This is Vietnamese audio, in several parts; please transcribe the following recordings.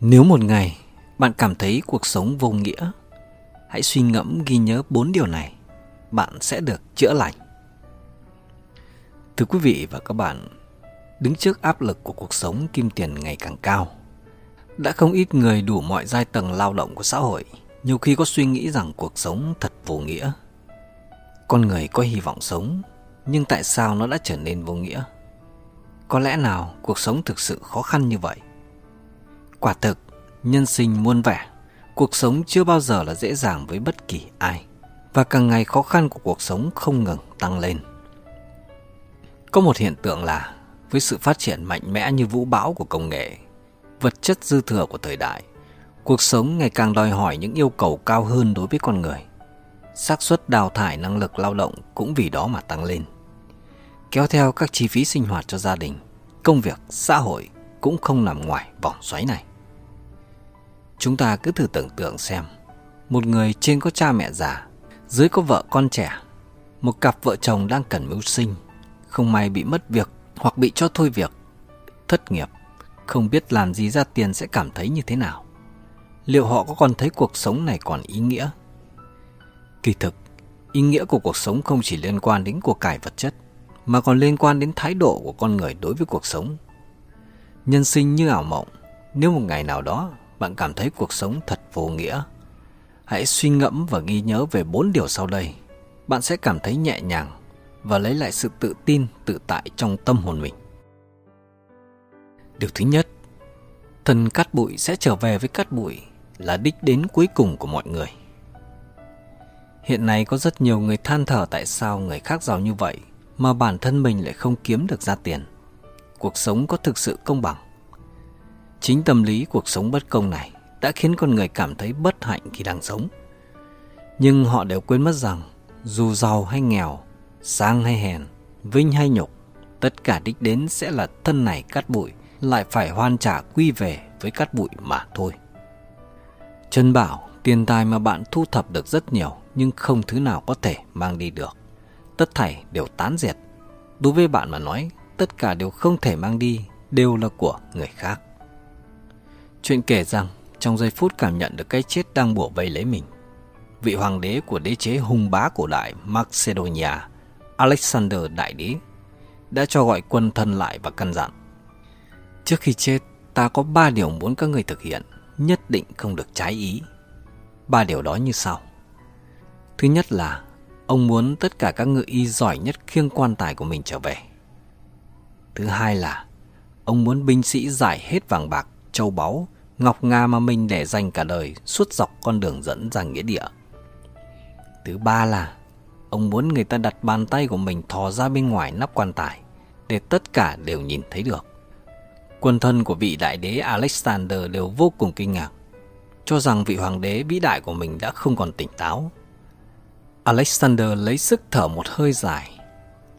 Nếu một ngày bạn cảm thấy cuộc sống vô nghĩa, hãy suy ngẫm ghi nhớ bốn điều này, bạn sẽ được chữa lành. Thưa quý vị và các bạn, đứng trước áp lực của cuộc sống kim tiền ngày càng cao, đã không ít người đủ mọi giai tầng lao động của xã hội, nhiều khi có suy nghĩ rằng cuộc sống thật vô nghĩa. Con người có hy vọng sống, nhưng tại sao nó đã trở nên vô nghĩa? Có lẽ nào cuộc sống thực sự khó khăn như vậy? Quả thực, nhân sinh muôn vẻ, cuộc sống chưa bao giờ là dễ dàng với bất kỳ ai và càng ngày khó khăn của cuộc sống không ngừng tăng lên. Có một hiện tượng là với sự phát triển mạnh mẽ như vũ bão của công nghệ, vật chất dư thừa của thời đại, cuộc sống ngày càng đòi hỏi những yêu cầu cao hơn đối với con người. xác suất đào thải năng lực lao động cũng vì đó mà tăng lên. Kéo theo các chi phí sinh hoạt cho gia đình, công việc, xã hội cũng không nằm ngoài vòng xoáy này. Chúng ta cứ thử tưởng tượng xem, một người trên có cha mẹ già, dưới có vợ con trẻ, một cặp vợ chồng đang cần mưu sinh, không may bị mất việc hoặc bị cho thôi việc, thất nghiệp, không biết làm gì ra tiền sẽ cảm thấy như thế nào. Liệu họ có còn thấy cuộc sống này còn ý nghĩa? Kỳ thực, ý nghĩa của cuộc sống không chỉ liên quan đến cuộc cải vật chất, mà còn liên quan đến thái độ của con người đối với cuộc sống Nhân sinh như ảo mộng, nếu một ngày nào đó bạn cảm thấy cuộc sống thật vô nghĩa, hãy suy ngẫm và ghi nhớ về bốn điều sau đây. Bạn sẽ cảm thấy nhẹ nhàng và lấy lại sự tự tin, tự tại trong tâm hồn mình. Điều thứ nhất, thân cát bụi sẽ trở về với cát bụi là đích đến cuối cùng của mọi người. Hiện nay có rất nhiều người than thở tại sao người khác giàu như vậy mà bản thân mình lại không kiếm được ra tiền – cuộc sống có thực sự công bằng. Chính tâm lý cuộc sống bất công này đã khiến con người cảm thấy bất hạnh khi đang sống. Nhưng họ đều quên mất rằng dù giàu hay nghèo, sang hay hèn, vinh hay nhục, tất cả đích đến sẽ là thân này cát bụi lại phải hoàn trả quy về với cát bụi mà thôi. Trân bảo tiền tài mà bạn thu thập được rất nhiều nhưng không thứ nào có thể mang đi được. Tất thảy đều tán diệt. Đối với bạn mà nói, tất cả đều không thể mang đi, đều là của người khác. Chuyện kể rằng, trong giây phút cảm nhận được cái chết đang bủa vây lấy mình, vị hoàng đế của đế chế hùng bá cổ đại Macedonia, Alexander Đại Đế, đã cho gọi quân thân lại và căn dặn. Trước khi chết, ta có ba điều muốn các người thực hiện, nhất định không được trái ý. Ba điều đó như sau. Thứ nhất là, ông muốn tất cả các ngự y giỏi nhất khiêng quan tài của mình trở về. Thứ hai là ông muốn binh sĩ giải hết vàng bạc, châu báu, ngọc nga mà mình để dành cả đời suốt dọc con đường dẫn ra nghĩa địa. Thứ ba là ông muốn người ta đặt bàn tay của mình thò ra bên ngoài nắp quan tài để tất cả đều nhìn thấy được. Quân thân của vị đại đế Alexander đều vô cùng kinh ngạc, cho rằng vị hoàng đế vĩ đại của mình đã không còn tỉnh táo. Alexander lấy sức thở một hơi dài,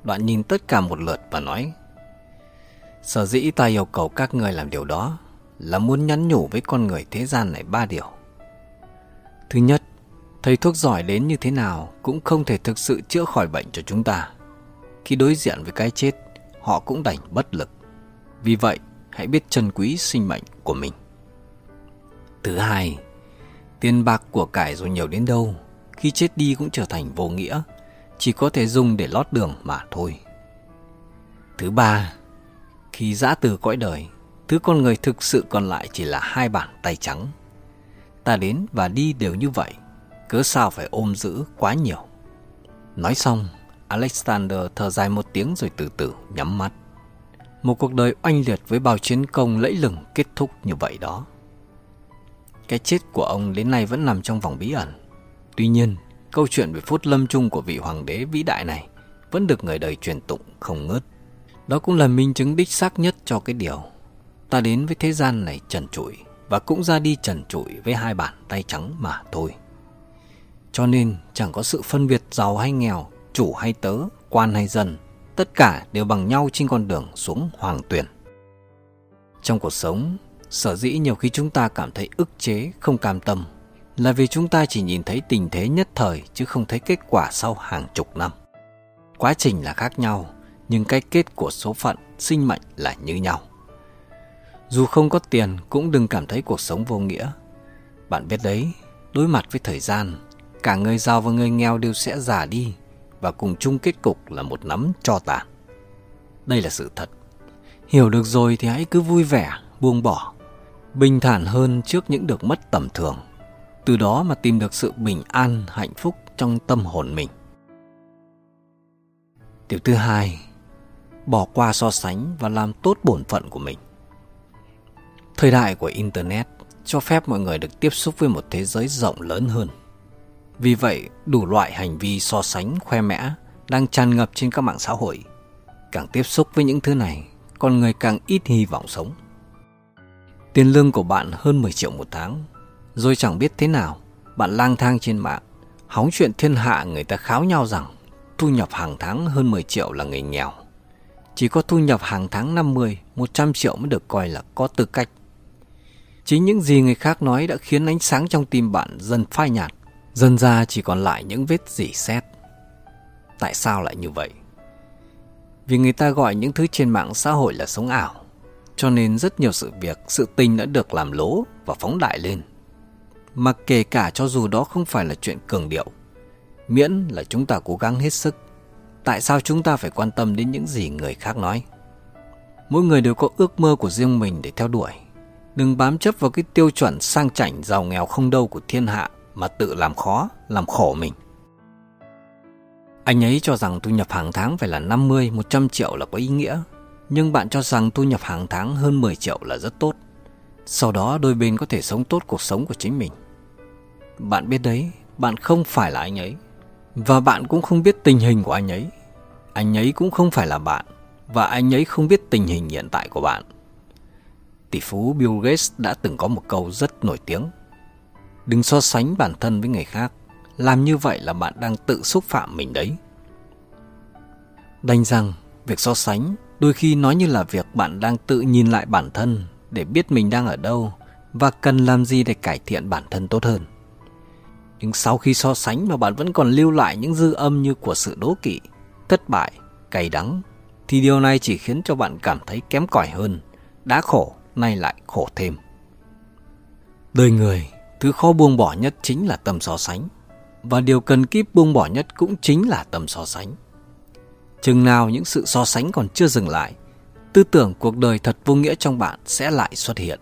đoạn nhìn tất cả một lượt và nói: Sở dĩ ta yêu cầu các người làm điều đó là muốn nhắn nhủ với con người thế gian này ba điều. Thứ nhất, thầy thuốc giỏi đến như thế nào cũng không thể thực sự chữa khỏi bệnh cho chúng ta. Khi đối diện với cái chết, họ cũng đành bất lực. Vì vậy, hãy biết trân quý sinh mệnh của mình. Thứ hai, tiền bạc của cải dù nhiều đến đâu, khi chết đi cũng trở thành vô nghĩa, chỉ có thể dùng để lót đường mà thôi. Thứ ba, khi giã từ cõi đời thứ con người thực sự còn lại chỉ là hai bàn tay trắng ta đến và đi đều như vậy cớ sao phải ôm giữ quá nhiều nói xong alexander thở dài một tiếng rồi từ từ nhắm mắt một cuộc đời oanh liệt với bao chiến công lẫy lừng kết thúc như vậy đó cái chết của ông đến nay vẫn nằm trong vòng bí ẩn tuy nhiên câu chuyện về phút lâm chung của vị hoàng đế vĩ đại này vẫn được người đời truyền tụng không ngớt đó cũng là minh chứng đích xác nhất cho cái điều Ta đến với thế gian này trần trụi Và cũng ra đi trần trụi với hai bàn tay trắng mà thôi Cho nên chẳng có sự phân biệt giàu hay nghèo Chủ hay tớ, quan hay dân Tất cả đều bằng nhau trên con đường xuống hoàng tuyển Trong cuộc sống Sở dĩ nhiều khi chúng ta cảm thấy ức chế, không cam tâm Là vì chúng ta chỉ nhìn thấy tình thế nhất thời Chứ không thấy kết quả sau hàng chục năm Quá trình là khác nhau nhưng cái kết của số phận, sinh mệnh là như nhau. Dù không có tiền cũng đừng cảm thấy cuộc sống vô nghĩa. Bạn biết đấy, đối mặt với thời gian, cả người giàu và người nghèo đều sẽ già đi và cùng chung kết cục là một nắm cho tàn. Đây là sự thật. Hiểu được rồi thì hãy cứ vui vẻ, buông bỏ, bình thản hơn trước những được mất tầm thường. Từ đó mà tìm được sự bình an, hạnh phúc trong tâm hồn mình. Điều thứ hai, bỏ qua so sánh và làm tốt bổn phận của mình thời đại của internet cho phép mọi người được tiếp xúc với một thế giới rộng lớn hơn vì vậy đủ loại hành vi so sánh khoe mẽ đang tràn ngập trên các mạng xã hội càng tiếp xúc với những thứ này con người càng ít hy vọng sống tiền lương của bạn hơn 10 triệu một tháng rồi chẳng biết thế nào bạn lang thang trên mạng hóng chuyện thiên hạ người ta kháo nhau rằng thu nhập hàng tháng hơn 10 triệu là người nghèo chỉ có thu nhập hàng tháng 50, 100 triệu mới được coi là có tư cách. Chính những gì người khác nói đã khiến ánh sáng trong tim bạn dần phai nhạt, dần ra chỉ còn lại những vết dỉ xét. Tại sao lại như vậy? Vì người ta gọi những thứ trên mạng xã hội là sống ảo, cho nên rất nhiều sự việc, sự tình đã được làm lố và phóng đại lên. Mà kể cả cho dù đó không phải là chuyện cường điệu, miễn là chúng ta cố gắng hết sức tại sao chúng ta phải quan tâm đến những gì người khác nói mỗi người đều có ước mơ của riêng mình để theo đuổi đừng bám chấp vào cái tiêu chuẩn sang chảnh giàu nghèo không đâu của thiên hạ mà tự làm khó làm khổ mình anh ấy cho rằng thu nhập hàng tháng phải là 50, 100 triệu là có ý nghĩa. Nhưng bạn cho rằng thu nhập hàng tháng hơn 10 triệu là rất tốt. Sau đó đôi bên có thể sống tốt cuộc sống của chính mình. Bạn biết đấy, bạn không phải là anh ấy và bạn cũng không biết tình hình của anh ấy. Anh ấy cũng không phải là bạn và anh ấy không biết tình hình hiện tại của bạn. Tỷ phú Bill Gates đã từng có một câu rất nổi tiếng. Đừng so sánh bản thân với người khác, làm như vậy là bạn đang tự xúc phạm mình đấy. Đành rằng, việc so sánh đôi khi nói như là việc bạn đang tự nhìn lại bản thân để biết mình đang ở đâu và cần làm gì để cải thiện bản thân tốt hơn. Nhưng sau khi so sánh mà bạn vẫn còn lưu lại những dư âm như của sự đố kỵ, thất bại, cay đắng, thì điều này chỉ khiến cho bạn cảm thấy kém cỏi hơn, đã khổ nay lại khổ thêm. Đời người, thứ khó buông bỏ nhất chính là tầm so sánh, và điều cần kíp buông bỏ nhất cũng chính là tầm so sánh. Chừng nào những sự so sánh còn chưa dừng lại, tư tưởng cuộc đời thật vô nghĩa trong bạn sẽ lại xuất hiện.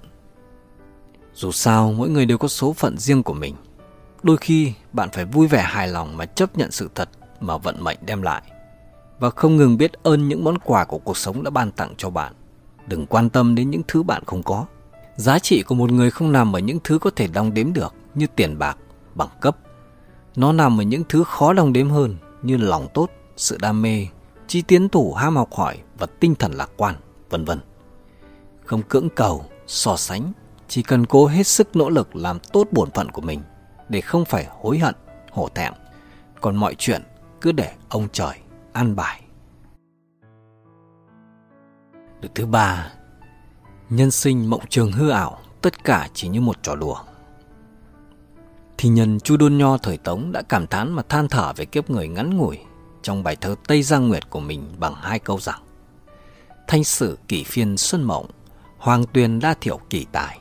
Dù sao, mỗi người đều có số phận riêng của mình – đôi khi bạn phải vui vẻ hài lòng mà chấp nhận sự thật mà vận mệnh đem lại và không ngừng biết ơn những món quà của cuộc sống đã ban tặng cho bạn đừng quan tâm đến những thứ bạn không có giá trị của một người không nằm ở những thứ có thể đong đếm được như tiền bạc bằng cấp nó nằm ở những thứ khó đong đếm hơn như lòng tốt sự đam mê chi tiến thủ ham học hỏi và tinh thần lạc quan vân vân không cưỡng cầu so sánh chỉ cần cố hết sức nỗ lực làm tốt bổn phận của mình để không phải hối hận, hổ thẹn. Còn mọi chuyện cứ để ông trời an bài. Điều thứ ba, nhân sinh mộng trường hư ảo, tất cả chỉ như một trò đùa. Thì nhân Chu Đôn Nho thời Tống đã cảm thán mà than thở về kiếp người ngắn ngủi trong bài thơ Tây Giang Nguyệt của mình bằng hai câu rằng Thanh sử kỷ phiên xuân mộng, hoàng tuyền đa thiểu kỳ tài.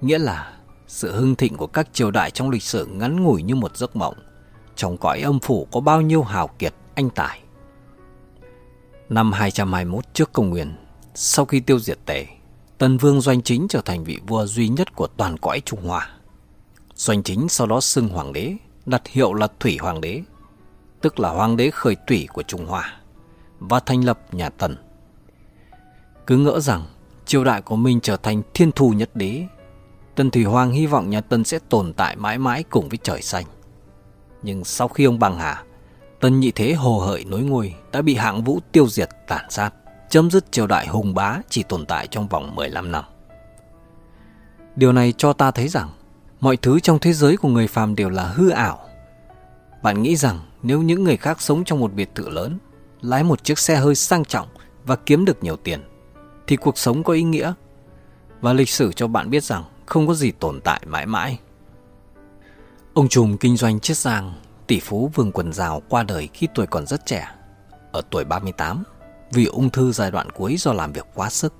Nghĩa là sự hưng thịnh của các triều đại trong lịch sử ngắn ngủi như một giấc mộng. Trong cõi âm phủ có bao nhiêu hào kiệt, anh tài. Năm 221 trước công nguyên, sau khi tiêu diệt tề, Tân Vương Doanh Chính trở thành vị vua duy nhất của toàn cõi Trung Hoa. Doanh Chính sau đó xưng hoàng đế, đặt hiệu là Thủy Hoàng đế, tức là hoàng đế khởi thủy của Trung Hoa, và thành lập nhà Tần. Cứ ngỡ rằng triều đại của mình trở thành thiên thu nhất đế Tân Thủy Hoàng hy vọng nhà Tần sẽ tồn tại mãi mãi cùng với trời xanh. Nhưng sau khi ông bằng hà, Tần Nhị Thế hồ hởi nối ngôi đã bị hạng vũ tiêu diệt tàn sát, chấm dứt triều đại hùng bá chỉ tồn tại trong vòng 15 năm. Điều này cho ta thấy rằng mọi thứ trong thế giới của người phàm đều là hư ảo. Bạn nghĩ rằng nếu những người khác sống trong một biệt thự lớn, lái một chiếc xe hơi sang trọng và kiếm được nhiều tiền, thì cuộc sống có ý nghĩa. Và lịch sử cho bạn biết rằng không có gì tồn tại mãi mãi. Ông trùm kinh doanh chiết giang, tỷ phú Vương Quần Giào qua đời khi tuổi còn rất trẻ, ở tuổi 38, vì ung thư giai đoạn cuối do làm việc quá sức.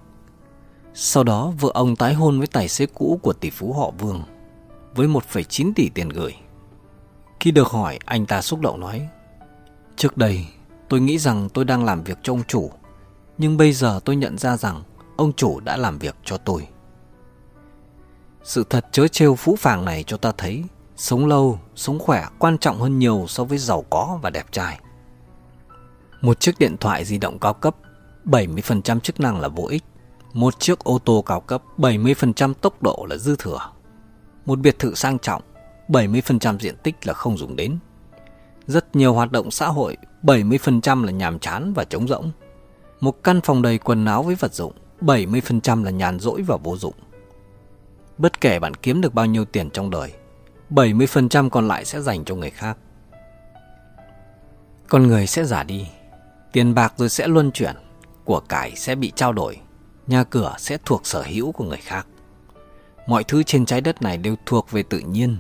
Sau đó, vợ ông tái hôn với tài xế cũ của tỷ phú họ Vương, với 1,9 tỷ tiền gửi. Khi được hỏi, anh ta xúc động nói, Trước đây, tôi nghĩ rằng tôi đang làm việc cho ông chủ, nhưng bây giờ tôi nhận ra rằng ông chủ đã làm việc cho tôi. Sự thật chớ trêu phũ phàng này cho ta thấy Sống lâu, sống khỏe quan trọng hơn nhiều so với giàu có và đẹp trai Một chiếc điện thoại di động cao cấp 70% chức năng là vô ích Một chiếc ô tô cao cấp 70% tốc độ là dư thừa Một biệt thự sang trọng 70% diện tích là không dùng đến Rất nhiều hoạt động xã hội 70% là nhàm chán và trống rỗng Một căn phòng đầy quần áo với vật dụng 70% là nhàn rỗi và vô dụng Bất kể bạn kiếm được bao nhiêu tiền trong đời, 70% còn lại sẽ dành cho người khác. Con người sẽ giả đi, tiền bạc rồi sẽ luân chuyển, của cải sẽ bị trao đổi, nhà cửa sẽ thuộc sở hữu của người khác. Mọi thứ trên trái đất này đều thuộc về tự nhiên,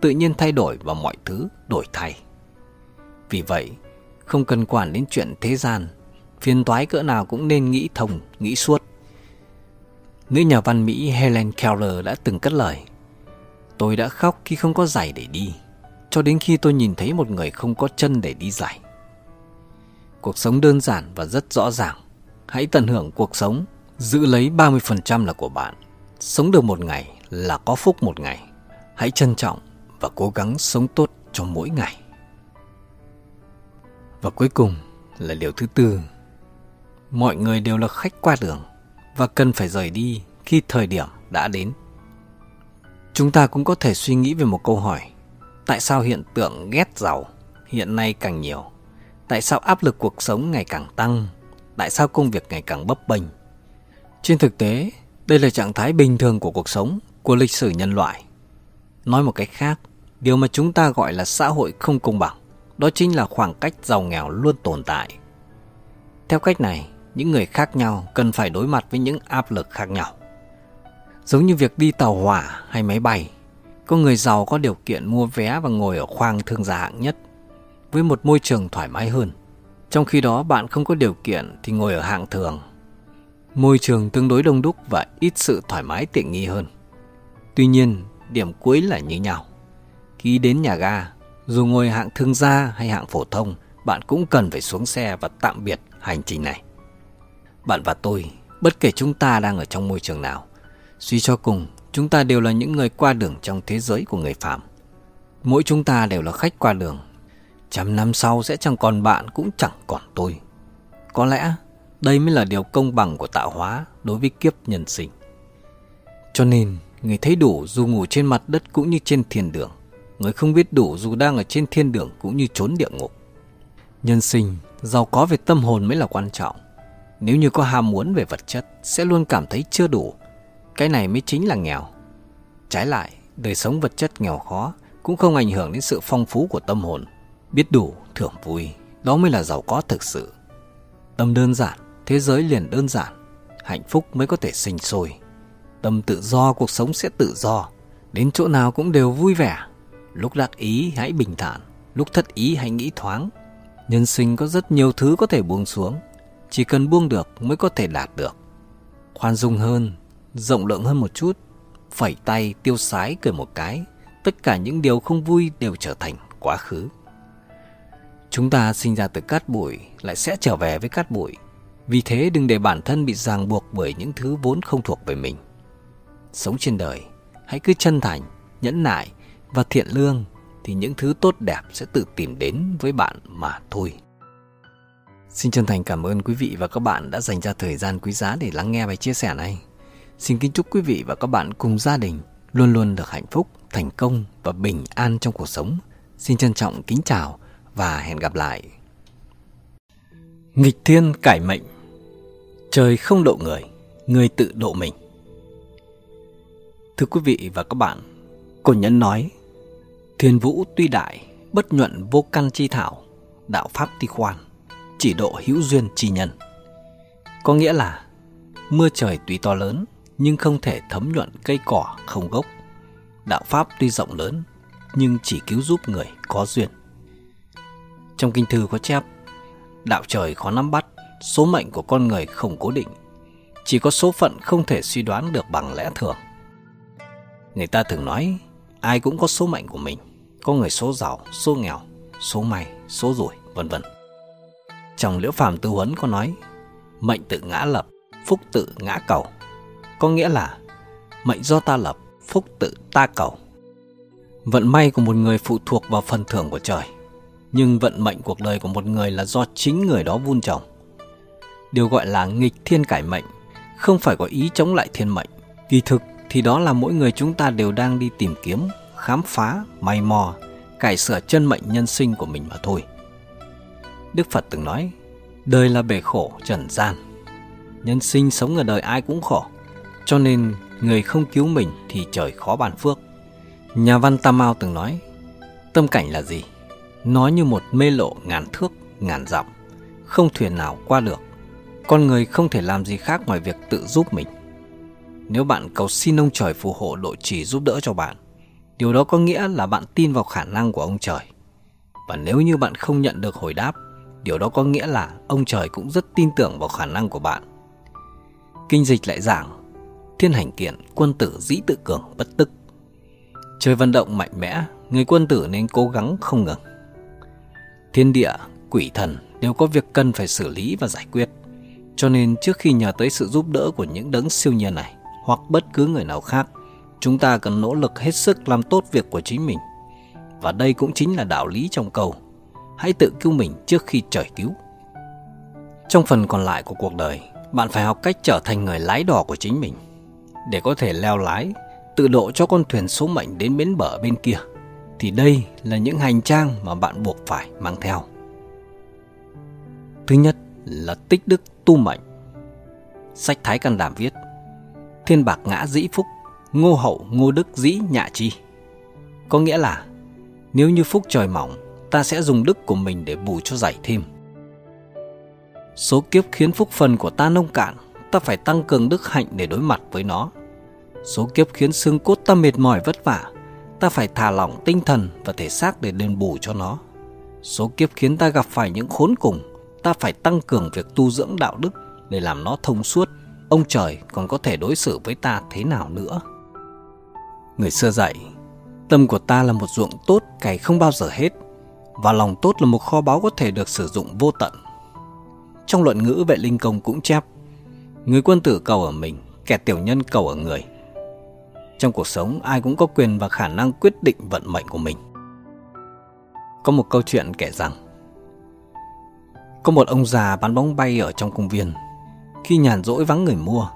tự nhiên thay đổi và mọi thứ đổi thay. Vì vậy, không cần quản đến chuyện thế gian, phiền toái cỡ nào cũng nên nghĩ thông, nghĩ suốt nữ nhà văn Mỹ Helen Keller đã từng cất lời Tôi đã khóc khi không có giày để đi Cho đến khi tôi nhìn thấy một người không có chân để đi giày Cuộc sống đơn giản và rất rõ ràng Hãy tận hưởng cuộc sống Giữ lấy 30% là của bạn Sống được một ngày là có phúc một ngày Hãy trân trọng và cố gắng sống tốt cho mỗi ngày Và cuối cùng là điều thứ tư Mọi người đều là khách qua đường và cần phải rời đi khi thời điểm đã đến chúng ta cũng có thể suy nghĩ về một câu hỏi tại sao hiện tượng ghét giàu hiện nay càng nhiều tại sao áp lực cuộc sống ngày càng tăng tại sao công việc ngày càng bấp bênh trên thực tế đây là trạng thái bình thường của cuộc sống của lịch sử nhân loại nói một cách khác điều mà chúng ta gọi là xã hội không công bằng đó chính là khoảng cách giàu nghèo luôn tồn tại theo cách này những người khác nhau cần phải đối mặt với những áp lực khác nhau. Giống như việc đi tàu hỏa hay máy bay, có người giàu có điều kiện mua vé và ngồi ở khoang thương gia hạng nhất với một môi trường thoải mái hơn. Trong khi đó bạn không có điều kiện thì ngồi ở hạng thường. Môi trường tương đối đông đúc và ít sự thoải mái tiện nghi hơn. Tuy nhiên, điểm cuối là như nhau. Khi đến nhà ga, dù ngồi hạng thương gia hay hạng phổ thông, bạn cũng cần phải xuống xe và tạm biệt hành trình này. Bạn và tôi, bất kể chúng ta đang ở trong môi trường nào, suy cho cùng, chúng ta đều là những người qua đường trong thế giới của người phạm. Mỗi chúng ta đều là khách qua đường. Trăm năm sau sẽ chẳng còn bạn cũng chẳng còn tôi. Có lẽ đây mới là điều công bằng của tạo hóa đối với kiếp nhân sinh. Cho nên, người thấy đủ dù ngủ trên mặt đất cũng như trên thiên đường. Người không biết đủ dù đang ở trên thiên đường cũng như trốn địa ngục. Nhân sinh, giàu có về tâm hồn mới là quan trọng. Nếu như có ham muốn về vật chất sẽ luôn cảm thấy chưa đủ. Cái này mới chính là nghèo. Trái lại, đời sống vật chất nghèo khó cũng không ảnh hưởng đến sự phong phú của tâm hồn. Biết đủ, thưởng vui, đó mới là giàu có thực sự. Tâm đơn giản, thế giới liền đơn giản, hạnh phúc mới có thể sinh sôi. Tâm tự do, cuộc sống sẽ tự do, đến chỗ nào cũng đều vui vẻ. Lúc đắc ý hãy bình thản, lúc thất ý hãy nghĩ thoáng. Nhân sinh có rất nhiều thứ có thể buông xuống, chỉ cần buông được mới có thể đạt được khoan dung hơn rộng lượng hơn một chút phẩy tay tiêu sái cười một cái tất cả những điều không vui đều trở thành quá khứ chúng ta sinh ra từ cát bụi lại sẽ trở về với cát bụi vì thế đừng để bản thân bị ràng buộc bởi những thứ vốn không thuộc về mình sống trên đời hãy cứ chân thành nhẫn nại và thiện lương thì những thứ tốt đẹp sẽ tự tìm đến với bạn mà thôi Xin chân thành cảm ơn quý vị và các bạn đã dành ra thời gian quý giá để lắng nghe bài chia sẻ này. Xin kính chúc quý vị và các bạn cùng gia đình luôn luôn được hạnh phúc, thành công và bình an trong cuộc sống. Xin trân trọng kính chào và hẹn gặp lại. Nghịch thiên cải mệnh Trời không độ người, người tự độ mình. Thưa quý vị và các bạn, cổ nhân nói Thiên vũ tuy đại, bất nhuận vô căn chi thảo, đạo pháp tuy khoan chỉ độ hữu duyên chi nhân. Có nghĩa là mưa trời tuy to lớn nhưng không thể thấm nhuận cây cỏ không gốc. Đạo pháp tuy rộng lớn nhưng chỉ cứu giúp người có duyên. Trong kinh thư có chép, đạo trời khó nắm bắt, số mệnh của con người không cố định, chỉ có số phận không thể suy đoán được bằng lẽ thường. Người ta thường nói, ai cũng có số mệnh của mình, có người số giàu, số nghèo, số may, số rủi, vân vân. Trong liễu phàm tư huấn có nói, mệnh tự ngã lập, phúc tự ngã cầu. Có nghĩa là mệnh do ta lập, phúc tự ta cầu. Vận may của một người phụ thuộc vào phần thưởng của trời, nhưng vận mệnh cuộc đời của một người là do chính người đó vun trồng. Điều gọi là nghịch thiên cải mệnh không phải có ý chống lại thiên mệnh. Kỳ thực thì đó là mỗi người chúng ta đều đang đi tìm kiếm, khám phá, may mò, cải sửa chân mệnh nhân sinh của mình mà thôi. Đức Phật từng nói, đời là bể khổ trần gian. Nhân sinh sống ở đời ai cũng khổ, cho nên người không cứu mình thì trời khó bàn phước. Nhà văn Tam Mao từng nói, tâm cảnh là gì? Nó như một mê lộ ngàn thước, ngàn dặm, không thuyền nào qua được. Con người không thể làm gì khác ngoài việc tự giúp mình. Nếu bạn cầu xin ông trời phù hộ độ trì giúp đỡ cho bạn, điều đó có nghĩa là bạn tin vào khả năng của ông trời. Và nếu như bạn không nhận được hồi đáp điều đó có nghĩa là ông trời cũng rất tin tưởng vào khả năng của bạn. Kinh dịch lại giảng, thiên hành kiện, quân tử dĩ tự cường, bất tức. Trời vận động mạnh mẽ, người quân tử nên cố gắng không ngừng. Thiên địa, quỷ thần đều có việc cần phải xử lý và giải quyết. Cho nên trước khi nhờ tới sự giúp đỡ của những đấng siêu nhiên này hoặc bất cứ người nào khác, chúng ta cần nỗ lực hết sức làm tốt việc của chính mình. Và đây cũng chính là đạo lý trong câu hãy tự cứu mình trước khi trời cứu. Trong phần còn lại của cuộc đời, bạn phải học cách trở thành người lái đò của chính mình để có thể leo lái, tự độ cho con thuyền số mệnh đến bến bờ bên kia. Thì đây là những hành trang mà bạn buộc phải mang theo. Thứ nhất là tích đức tu mệnh. Sách Thái Can Đảm viết: Thiên bạc ngã dĩ phúc, ngô hậu ngô đức dĩ nhạ chi. Có nghĩa là nếu như phúc trời mỏng ta sẽ dùng đức của mình để bù cho giải thêm. Số kiếp khiến phúc phần của ta nông cạn, ta phải tăng cường đức hạnh để đối mặt với nó. Số kiếp khiến xương cốt ta mệt mỏi vất vả, ta phải thả lỏng tinh thần và thể xác để đền bù cho nó. Số kiếp khiến ta gặp phải những khốn cùng, ta phải tăng cường việc tu dưỡng đạo đức để làm nó thông suốt. Ông trời còn có thể đối xử với ta thế nào nữa? Người xưa dạy, tâm của ta là một ruộng tốt cày không bao giờ hết – và lòng tốt là một kho báu có thể được sử dụng vô tận. Trong luận ngữ vệ linh công cũng chép, người quân tử cầu ở mình, kẻ tiểu nhân cầu ở người. Trong cuộc sống ai cũng có quyền và khả năng quyết định vận mệnh của mình. Có một câu chuyện kể rằng, có một ông già bán bóng bay ở trong công viên. Khi nhàn rỗi vắng người mua,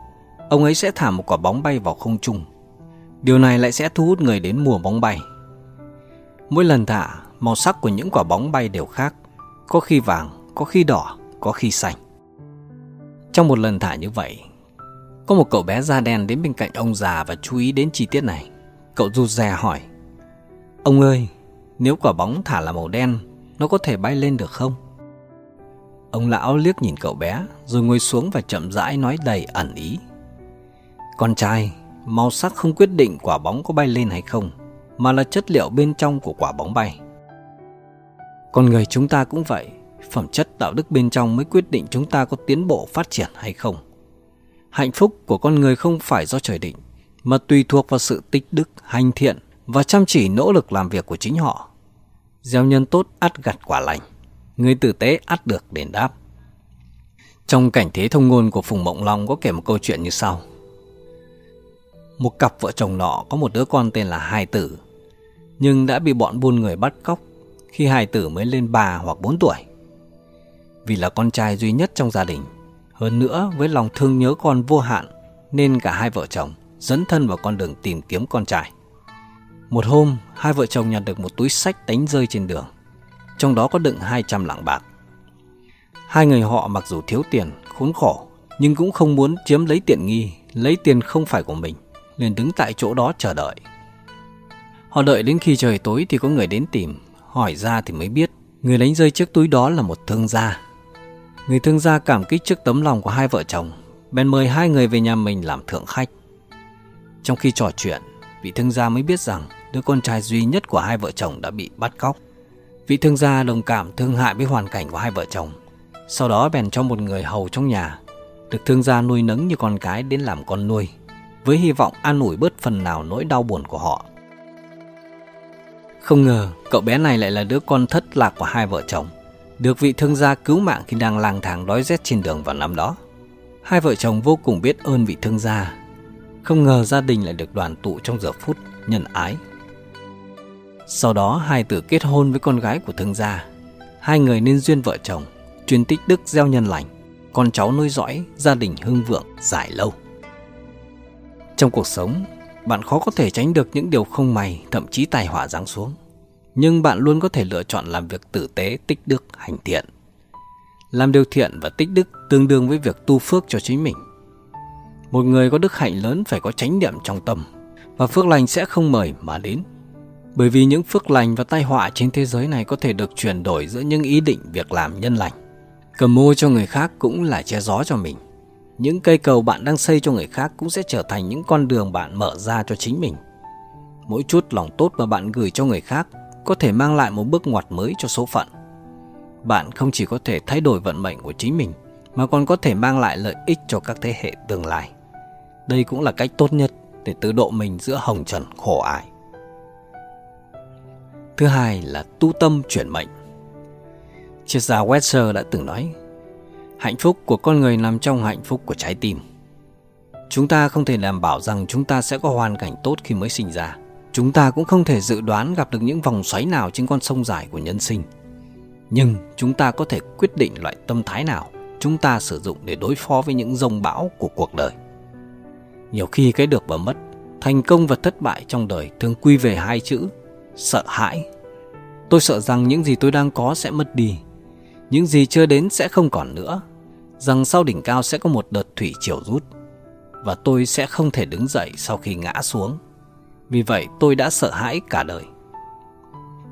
ông ấy sẽ thả một quả bóng bay vào không trung. Điều này lại sẽ thu hút người đến mua bóng bay. Mỗi lần thả, màu sắc của những quả bóng bay đều khác, có khi vàng, có khi đỏ, có khi xanh. Trong một lần thả như vậy, có một cậu bé da đen đến bên cạnh ông già và chú ý đến chi tiết này. Cậu rụt rè hỏi, Ông ơi, nếu quả bóng thả là màu đen, nó có thể bay lên được không? Ông lão liếc nhìn cậu bé rồi ngồi xuống và chậm rãi nói đầy ẩn ý. Con trai, màu sắc không quyết định quả bóng có bay lên hay không, mà là chất liệu bên trong của quả bóng bay. Con người chúng ta cũng vậy, phẩm chất đạo đức bên trong mới quyết định chúng ta có tiến bộ phát triển hay không. Hạnh phúc của con người không phải do trời định, mà tùy thuộc vào sự tích đức, hành thiện và chăm chỉ nỗ lực làm việc của chính họ. Gieo nhân tốt ắt gặt quả lành, người tử tế ắt được đền đáp. Trong cảnh thế thông ngôn của Phùng Mộng Long có kể một câu chuyện như sau. Một cặp vợ chồng nọ có một đứa con tên là Hai Tử, nhưng đã bị bọn buôn người bắt cóc khi hài tử mới lên 3 hoặc 4 tuổi. Vì là con trai duy nhất trong gia đình, hơn nữa với lòng thương nhớ con vô hạn nên cả hai vợ chồng dẫn thân vào con đường tìm kiếm con trai. Một hôm, hai vợ chồng nhặt được một túi sách đánh rơi trên đường, trong đó có đựng 200 lạng bạc. Hai người họ mặc dù thiếu tiền, khốn khổ, nhưng cũng không muốn chiếm lấy tiện nghi, lấy tiền không phải của mình, liền đứng tại chỗ đó chờ đợi. Họ đợi đến khi trời tối thì có người đến tìm, hỏi ra thì mới biết người đánh rơi chiếc túi đó là một thương gia. Người thương gia cảm kích trước tấm lòng của hai vợ chồng, bèn mời hai người về nhà mình làm thượng khách. Trong khi trò chuyện, vị thương gia mới biết rằng đứa con trai duy nhất của hai vợ chồng đã bị bắt cóc. Vị thương gia đồng cảm thương hại với hoàn cảnh của hai vợ chồng. Sau đó bèn cho một người hầu trong nhà, được thương gia nuôi nấng như con cái đến làm con nuôi, với hy vọng an ủi bớt phần nào nỗi đau buồn của họ. Không ngờ, cậu bé này lại là đứa con thất lạc của hai vợ chồng, được vị thương gia cứu mạng khi đang lang thang đói rét trên đường vào năm đó. Hai vợ chồng vô cùng biết ơn vị thương gia. Không ngờ gia đình lại được đoàn tụ trong giờ phút nhân ái. Sau đó hai tử kết hôn với con gái của thương gia. Hai người nên duyên vợ chồng, chuyên tích đức gieo nhân lành, con cháu nuôi dõi, gia đình hưng vượng dài lâu. Trong cuộc sống, bạn khó có thể tránh được những điều không may, thậm chí tài họa giáng xuống. Nhưng bạn luôn có thể lựa chọn làm việc tử tế, tích đức, hành thiện. Làm điều thiện và tích đức tương đương với việc tu phước cho chính mình. Một người có đức hạnh lớn phải có chánh niệm trong tâm và phước lành sẽ không mời mà đến. Bởi vì những phước lành và tai họa trên thế giới này có thể được chuyển đổi giữa những ý định việc làm nhân lành. Cầm mô cho người khác cũng là che gió cho mình những cây cầu bạn đang xây cho người khác cũng sẽ trở thành những con đường bạn mở ra cho chính mình mỗi chút lòng tốt mà bạn gửi cho người khác có thể mang lại một bước ngoặt mới cho số phận bạn không chỉ có thể thay đổi vận mệnh của chính mình mà còn có thể mang lại lợi ích cho các thế hệ tương lai đây cũng là cách tốt nhất để tự độ mình giữa hồng trần khổ ải thứ hai là tu tâm chuyển mệnh triết gia wetzer đã từng nói hạnh phúc của con người nằm trong hạnh phúc của trái tim chúng ta không thể đảm bảo rằng chúng ta sẽ có hoàn cảnh tốt khi mới sinh ra chúng ta cũng không thể dự đoán gặp được những vòng xoáy nào trên con sông dài của nhân sinh nhưng chúng ta có thể quyết định loại tâm thái nào chúng ta sử dụng để đối phó với những rông bão của cuộc đời nhiều khi cái được và mất thành công và thất bại trong đời thường quy về hai chữ sợ hãi tôi sợ rằng những gì tôi đang có sẽ mất đi những gì chưa đến sẽ không còn nữa rằng sau đỉnh cao sẽ có một đợt thủy chiều rút và tôi sẽ không thể đứng dậy sau khi ngã xuống. Vì vậy tôi đã sợ hãi cả đời.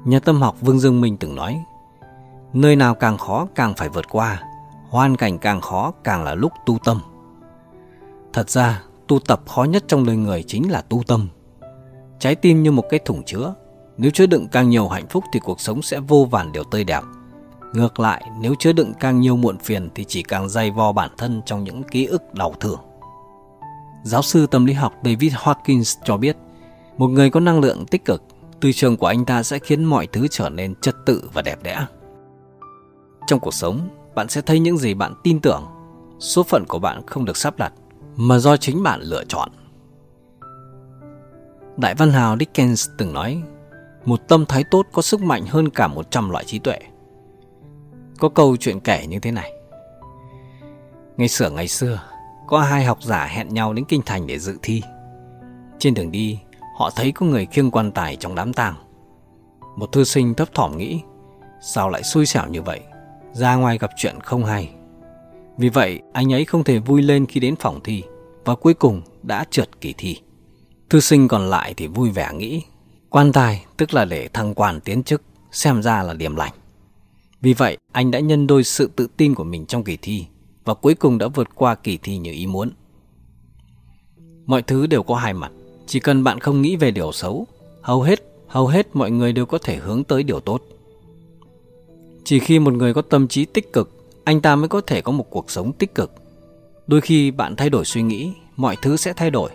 Nhà tâm học Vương Dương Minh từng nói, nơi nào càng khó càng phải vượt qua, hoàn cảnh càng khó càng là lúc tu tâm. Thật ra, tu tập khó nhất trong đời người chính là tu tâm. Trái tim như một cái thùng chứa, nếu chứa đựng càng nhiều hạnh phúc thì cuộc sống sẽ vô vàn điều tươi đẹp. Ngược lại, nếu chứa đựng càng nhiều muộn phiền thì chỉ càng dày vò bản thân trong những ký ức đau thương. Giáo sư tâm lý học David Hawkins cho biết, một người có năng lượng tích cực, tư trường của anh ta sẽ khiến mọi thứ trở nên trật tự và đẹp đẽ. Trong cuộc sống, bạn sẽ thấy những gì bạn tin tưởng. Số phận của bạn không được sắp đặt, mà do chính bạn lựa chọn. Đại văn hào Dickens từng nói, một tâm thái tốt có sức mạnh hơn cả 100 loại trí tuệ. Có câu chuyện kể như thế này Ngày xưa ngày xưa Có hai học giả hẹn nhau đến kinh thành để dự thi Trên đường đi Họ thấy có người khiêng quan tài trong đám tang Một thư sinh thấp thỏm nghĩ Sao lại xui xẻo như vậy Ra ngoài gặp chuyện không hay Vì vậy anh ấy không thể vui lên khi đến phòng thi Và cuối cùng đã trượt kỳ thi Thư sinh còn lại thì vui vẻ nghĩ Quan tài tức là để thăng quan tiến chức Xem ra là điểm lành vì vậy, anh đã nhân đôi sự tự tin của mình trong kỳ thi và cuối cùng đã vượt qua kỳ thi như ý muốn. Mọi thứ đều có hai mặt, chỉ cần bạn không nghĩ về điều xấu, hầu hết, hầu hết mọi người đều có thể hướng tới điều tốt. Chỉ khi một người có tâm trí tích cực, anh ta mới có thể có một cuộc sống tích cực. Đôi khi bạn thay đổi suy nghĩ, mọi thứ sẽ thay đổi.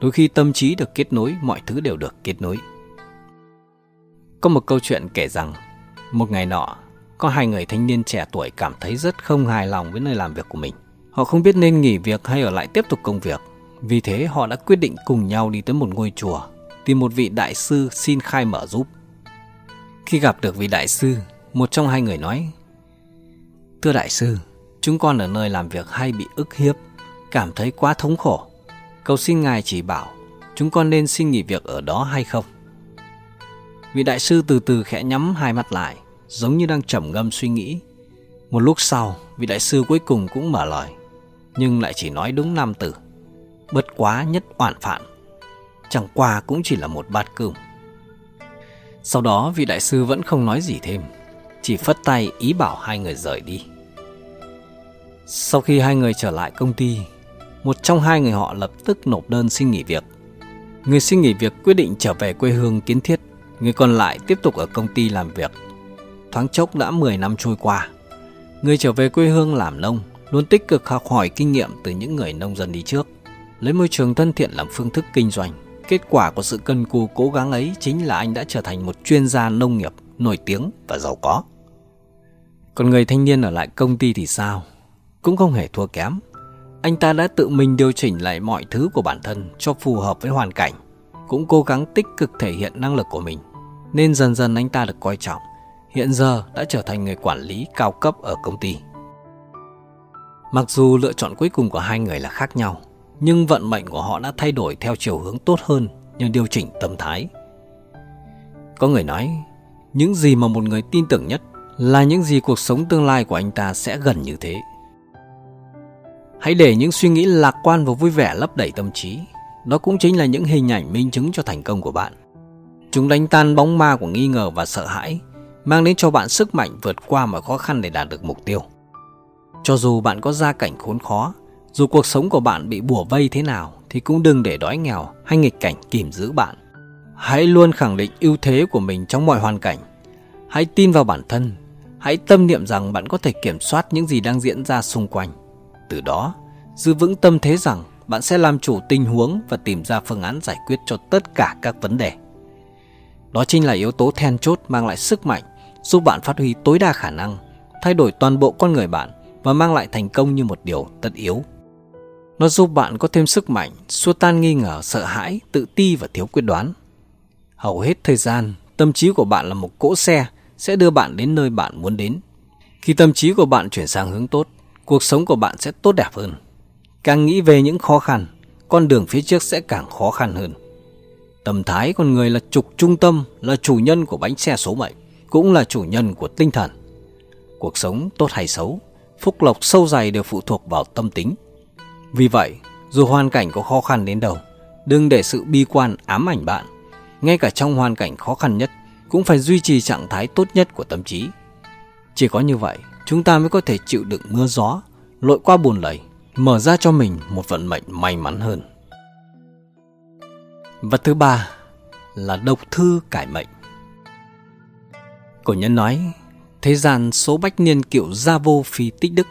Đôi khi tâm trí được kết nối, mọi thứ đều được kết nối. Có một câu chuyện kể rằng, một ngày nọ, có hai người thanh niên trẻ tuổi cảm thấy rất không hài lòng với nơi làm việc của mình. Họ không biết nên nghỉ việc hay ở lại tiếp tục công việc. Vì thế họ đã quyết định cùng nhau đi tới một ngôi chùa, tìm một vị đại sư xin khai mở giúp. Khi gặp được vị đại sư, một trong hai người nói Thưa đại sư, chúng con ở nơi làm việc hay bị ức hiếp, cảm thấy quá thống khổ. Cầu xin ngài chỉ bảo, chúng con nên xin nghỉ việc ở đó hay không? Vị đại sư từ từ khẽ nhắm hai mắt lại, giống như đang trầm ngâm suy nghĩ. Một lúc sau, vị đại sư cuối cùng cũng mở lời, nhưng lại chỉ nói đúng năm từ. Bất quá nhất oản phản, chẳng qua cũng chỉ là một bát cơm. Sau đó vị đại sư vẫn không nói gì thêm, chỉ phất tay ý bảo hai người rời đi. Sau khi hai người trở lại công ty, một trong hai người họ lập tức nộp đơn xin nghỉ việc. Người xin nghỉ việc quyết định trở về quê hương kiến thiết, người còn lại tiếp tục ở công ty làm việc thoáng chốc đã 10 năm trôi qua. Người trở về quê hương làm nông luôn tích cực học hỏi kinh nghiệm từ những người nông dân đi trước, lấy môi trường thân thiện làm phương thức kinh doanh. Kết quả của sự cần cù cố gắng ấy chính là anh đã trở thành một chuyên gia nông nghiệp nổi tiếng và giàu có. Còn người thanh niên ở lại công ty thì sao? Cũng không hề thua kém. Anh ta đã tự mình điều chỉnh lại mọi thứ của bản thân cho phù hợp với hoàn cảnh, cũng cố gắng tích cực thể hiện năng lực của mình, nên dần dần anh ta được coi trọng hiện giờ đã trở thành người quản lý cao cấp ở công ty. Mặc dù lựa chọn cuối cùng của hai người là khác nhau, nhưng vận mệnh của họ đã thay đổi theo chiều hướng tốt hơn nhờ điều chỉnh tâm thái. Có người nói, những gì mà một người tin tưởng nhất là những gì cuộc sống tương lai của anh ta sẽ gần như thế. Hãy để những suy nghĩ lạc quan và vui vẻ lấp đầy tâm trí. Đó cũng chính là những hình ảnh minh chứng cho thành công của bạn. Chúng đánh tan bóng ma của nghi ngờ và sợ hãi mang đến cho bạn sức mạnh vượt qua mọi khó khăn để đạt được mục tiêu. Cho dù bạn có gia cảnh khốn khó, dù cuộc sống của bạn bị bủa vây thế nào thì cũng đừng để đói nghèo hay nghịch cảnh kìm giữ bạn. Hãy luôn khẳng định ưu thế của mình trong mọi hoàn cảnh. Hãy tin vào bản thân, hãy tâm niệm rằng bạn có thể kiểm soát những gì đang diễn ra xung quanh. Từ đó, giữ vững tâm thế rằng bạn sẽ làm chủ tình huống và tìm ra phương án giải quyết cho tất cả các vấn đề. Đó chính là yếu tố then chốt mang lại sức mạnh giúp bạn phát huy tối đa khả năng, thay đổi toàn bộ con người bạn và mang lại thành công như một điều tất yếu. Nó giúp bạn có thêm sức mạnh, xua tan nghi ngờ, sợ hãi, tự ti và thiếu quyết đoán. Hầu hết thời gian, tâm trí của bạn là một cỗ xe sẽ đưa bạn đến nơi bạn muốn đến. Khi tâm trí của bạn chuyển sang hướng tốt, cuộc sống của bạn sẽ tốt đẹp hơn. Càng nghĩ về những khó khăn, con đường phía trước sẽ càng khó khăn hơn. Tâm thái con người là trục trung tâm, là chủ nhân của bánh xe số mệnh cũng là chủ nhân của tinh thần. Cuộc sống tốt hay xấu, phúc lộc sâu dày đều phụ thuộc vào tâm tính. Vì vậy, dù hoàn cảnh có khó khăn đến đâu, đừng để sự bi quan ám ảnh bạn. Ngay cả trong hoàn cảnh khó khăn nhất, cũng phải duy trì trạng thái tốt nhất của tâm trí. Chỉ có như vậy, chúng ta mới có thể chịu đựng mưa gió, lội qua buồn lầy, mở ra cho mình một vận mệnh may mắn hơn. Và thứ ba là độc thư cải mệnh. Cổ nhân nói, thế gian số bách niên kiệu gia vô phi tích đức,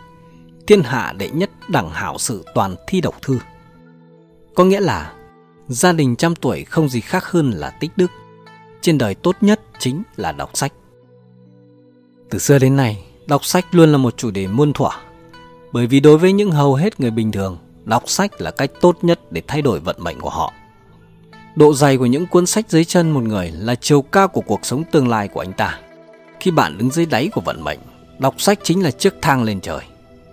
thiên hạ đệ nhất đẳng hảo sự toàn thi độc thư. Có nghĩa là, gia đình trăm tuổi không gì khác hơn là tích đức. Trên đời tốt nhất chính là đọc sách. Từ xưa đến nay, đọc sách luôn là một chủ đề muôn thuở. Bởi vì đối với những hầu hết người bình thường, đọc sách là cách tốt nhất để thay đổi vận mệnh của họ. Độ dày của những cuốn sách dưới chân một người là chiều cao của cuộc sống tương lai của anh ta. Khi bạn đứng dưới đáy của vận mệnh, đọc sách chính là chiếc thang lên trời,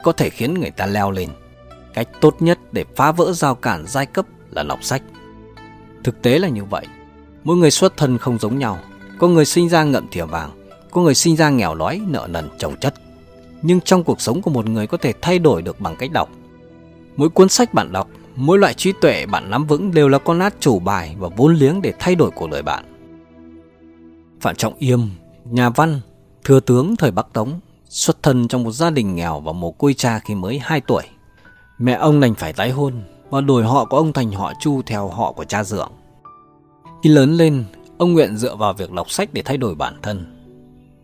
có thể khiến người ta leo lên. Cách tốt nhất để phá vỡ giao cản giai cấp là đọc sách. Thực tế là như vậy. Mỗi người xuất thân không giống nhau. Có người sinh ra ngậm thìa vàng, có người sinh ra nghèo đói, nợ nần, trồng chất. Nhưng trong cuộc sống của một người có thể thay đổi được bằng cách đọc. Mỗi cuốn sách bạn đọc, mỗi loại trí tuệ bạn nắm vững đều là con át chủ bài và vốn liếng để thay đổi cuộc đời bạn. Phạm Trọng Yêm nhà văn, thừa tướng thời Bắc Tống, xuất thân trong một gia đình nghèo và mồ côi cha khi mới 2 tuổi. Mẹ ông đành phải tái hôn và đổi họ của ông thành họ Chu theo họ của cha dượng. Khi lớn lên, ông nguyện dựa vào việc đọc sách để thay đổi bản thân.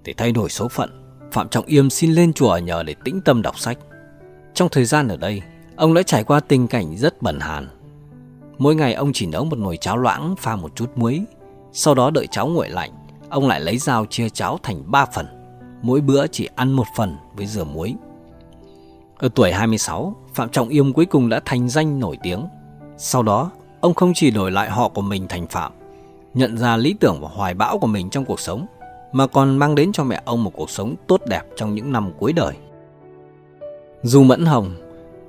Để thay đổi số phận, Phạm Trọng Yêm xin lên chùa nhờ để tĩnh tâm đọc sách. Trong thời gian ở đây, ông đã trải qua tình cảnh rất bẩn hàn. Mỗi ngày ông chỉ nấu một nồi cháo loãng pha một chút muối, sau đó đợi cháo nguội lạnh ông lại lấy dao chia cháo thành ba phần, mỗi bữa chỉ ăn một phần với dừa muối. Ở tuổi 26, Phạm Trọng Yêm cuối cùng đã thành danh nổi tiếng. Sau đó, ông không chỉ đổi lại họ của mình thành Phạm, nhận ra lý tưởng và hoài bão của mình trong cuộc sống, mà còn mang đến cho mẹ ông một cuộc sống tốt đẹp trong những năm cuối đời. dù Mẫn Hồng,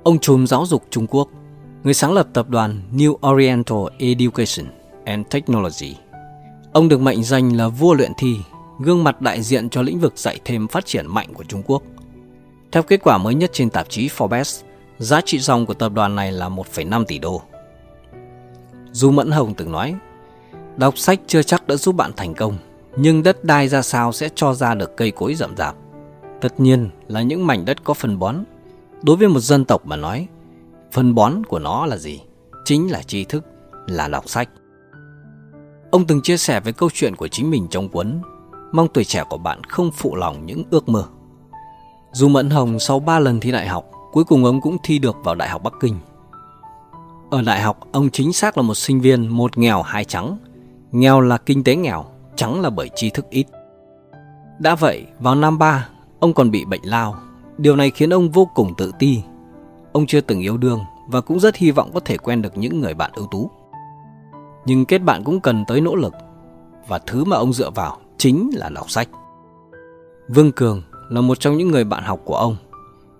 ông trùm giáo dục Trung Quốc, người sáng lập tập đoàn New Oriental Education and Technology – Ông được mệnh danh là vua luyện thi, gương mặt đại diện cho lĩnh vực dạy thêm phát triển mạnh của Trung Quốc. Theo kết quả mới nhất trên tạp chí Forbes, giá trị dòng của tập đoàn này là 1,5 tỷ đô. Du Mẫn Hồng từng nói, đọc sách chưa chắc đã giúp bạn thành công, nhưng đất đai ra sao sẽ cho ra được cây cối rậm rạp. Tất nhiên là những mảnh đất có phân bón. Đối với một dân tộc mà nói, phân bón của nó là gì? Chính là tri thức, là đọc sách. Ông từng chia sẻ với câu chuyện của chính mình trong cuốn Mong tuổi trẻ của bạn không phụ lòng những ước mơ Dù Mẫn Hồng sau 3 lần thi đại học Cuối cùng ông cũng thi được vào Đại học Bắc Kinh Ở đại học ông chính xác là một sinh viên một nghèo hai trắng Nghèo là kinh tế nghèo, trắng là bởi tri thức ít Đã vậy, vào năm 3, ông còn bị bệnh lao Điều này khiến ông vô cùng tự ti Ông chưa từng yêu đương và cũng rất hy vọng có thể quen được những người bạn ưu tú nhưng kết bạn cũng cần tới nỗ lực và thứ mà ông dựa vào chính là đọc sách vương cường là một trong những người bạn học của ông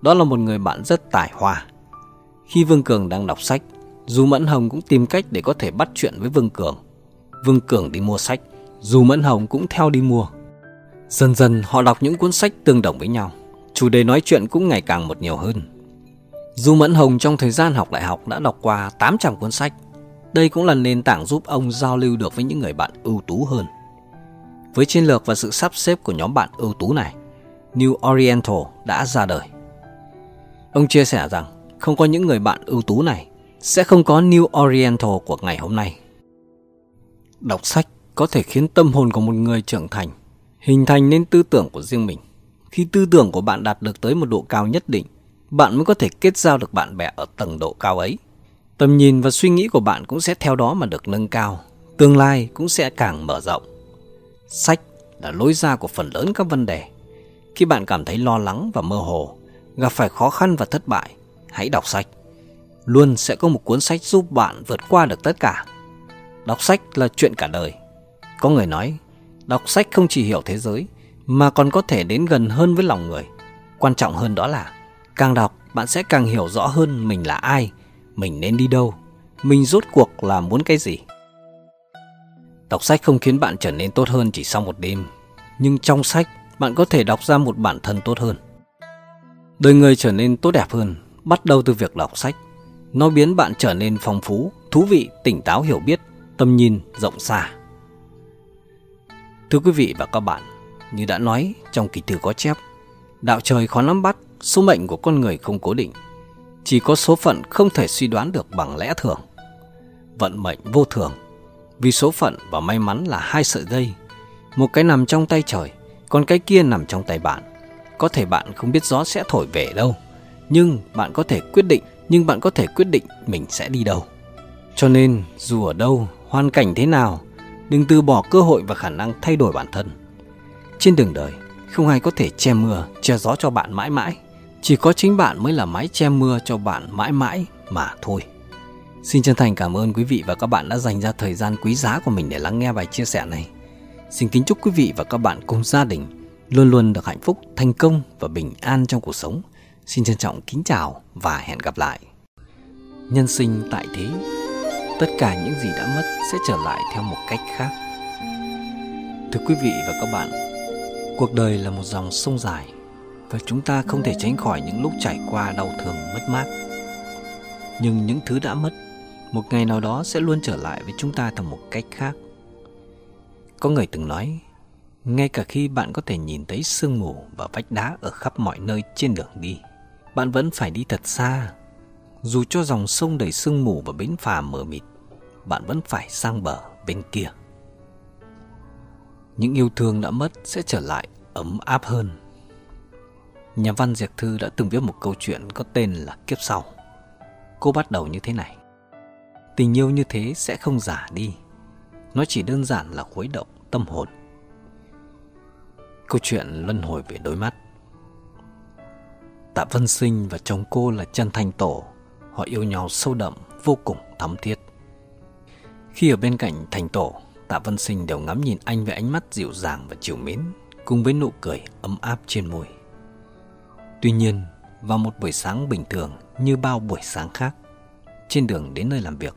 đó là một người bạn rất tài hoa khi vương cường đang đọc sách dù mẫn hồng cũng tìm cách để có thể bắt chuyện với vương cường vương cường đi mua sách dù mẫn hồng cũng theo đi mua dần dần họ đọc những cuốn sách tương đồng với nhau chủ đề nói chuyện cũng ngày càng một nhiều hơn dù mẫn hồng trong thời gian học đại học đã đọc qua 800 cuốn sách đây cũng là nền tảng giúp ông giao lưu được với những người bạn ưu tú hơn. Với chiến lược và sự sắp xếp của nhóm bạn ưu tú này, New Oriental đã ra đời. Ông chia sẻ rằng không có những người bạn ưu tú này sẽ không có New Oriental của ngày hôm nay. Đọc sách có thể khiến tâm hồn của một người trưởng thành, hình thành nên tư tưởng của riêng mình. Khi tư tưởng của bạn đạt được tới một độ cao nhất định, bạn mới có thể kết giao được bạn bè ở tầng độ cao ấy. Tầm nhìn và suy nghĩ của bạn cũng sẽ theo đó mà được nâng cao, tương lai cũng sẽ càng mở rộng. Sách là lối ra của phần lớn các vấn đề. Khi bạn cảm thấy lo lắng và mơ hồ, gặp phải khó khăn và thất bại, hãy đọc sách. Luôn sẽ có một cuốn sách giúp bạn vượt qua được tất cả. Đọc sách là chuyện cả đời. Có người nói, đọc sách không chỉ hiểu thế giới, mà còn có thể đến gần hơn với lòng người. Quan trọng hơn đó là, càng đọc bạn sẽ càng hiểu rõ hơn mình là ai, mình nên đi đâu mình rốt cuộc là muốn cái gì đọc sách không khiến bạn trở nên tốt hơn chỉ sau một đêm nhưng trong sách bạn có thể đọc ra một bản thân tốt hơn đời người trở nên tốt đẹp hơn bắt đầu từ việc đọc sách nó biến bạn trở nên phong phú thú vị tỉnh táo hiểu biết tầm nhìn rộng xa thưa quý vị và các bạn như đã nói trong kỳ từ có chép đạo trời khó nắm bắt số mệnh của con người không cố định chỉ có số phận không thể suy đoán được bằng lẽ thường vận mệnh vô thường vì số phận và may mắn là hai sợi dây một cái nằm trong tay trời còn cái kia nằm trong tay bạn có thể bạn không biết gió sẽ thổi về đâu nhưng bạn có thể quyết định nhưng bạn có thể quyết định mình sẽ đi đâu cho nên dù ở đâu hoàn cảnh thế nào đừng từ bỏ cơ hội và khả năng thay đổi bản thân trên đường đời không ai có thể che mưa che gió cho bạn mãi mãi chỉ có chính bạn mới là mái che mưa cho bạn mãi mãi mà thôi. Xin chân thành cảm ơn quý vị và các bạn đã dành ra thời gian quý giá của mình để lắng nghe bài chia sẻ này. Xin kính chúc quý vị và các bạn cùng gia đình luôn luôn được hạnh phúc, thành công và bình an trong cuộc sống. Xin trân trọng kính chào và hẹn gặp lại. Nhân sinh tại thế, tất cả những gì đã mất sẽ trở lại theo một cách khác. Thưa quý vị và các bạn, cuộc đời là một dòng sông dài và chúng ta không thể tránh khỏi những lúc trải qua đau thương mất mát nhưng những thứ đã mất một ngày nào đó sẽ luôn trở lại với chúng ta theo một cách khác có người từng nói ngay cả khi bạn có thể nhìn thấy sương mù và vách đá ở khắp mọi nơi trên đường đi bạn vẫn phải đi thật xa dù cho dòng sông đầy sương mù và bến phà mờ mịt bạn vẫn phải sang bờ bên kia những yêu thương đã mất sẽ trở lại ấm áp hơn Nhà văn Diệc Thư đã từng viết một câu chuyện có tên là Kiếp Sau. Cô bắt đầu như thế này. Tình yêu như thế sẽ không giả đi. Nó chỉ đơn giản là khuấy động tâm hồn. Câu chuyện luân hồi về đôi mắt. Tạ vân Sinh và chồng cô là Trần Thành Tổ. Họ yêu nhau sâu đậm, vô cùng thắm thiết. Khi ở bên cạnh Thành Tổ, Tạ vân Sinh đều ngắm nhìn anh với ánh mắt dịu dàng và chiều mến, cùng với nụ cười ấm áp trên môi. Tuy nhiên, vào một buổi sáng bình thường như bao buổi sáng khác, trên đường đến nơi làm việc,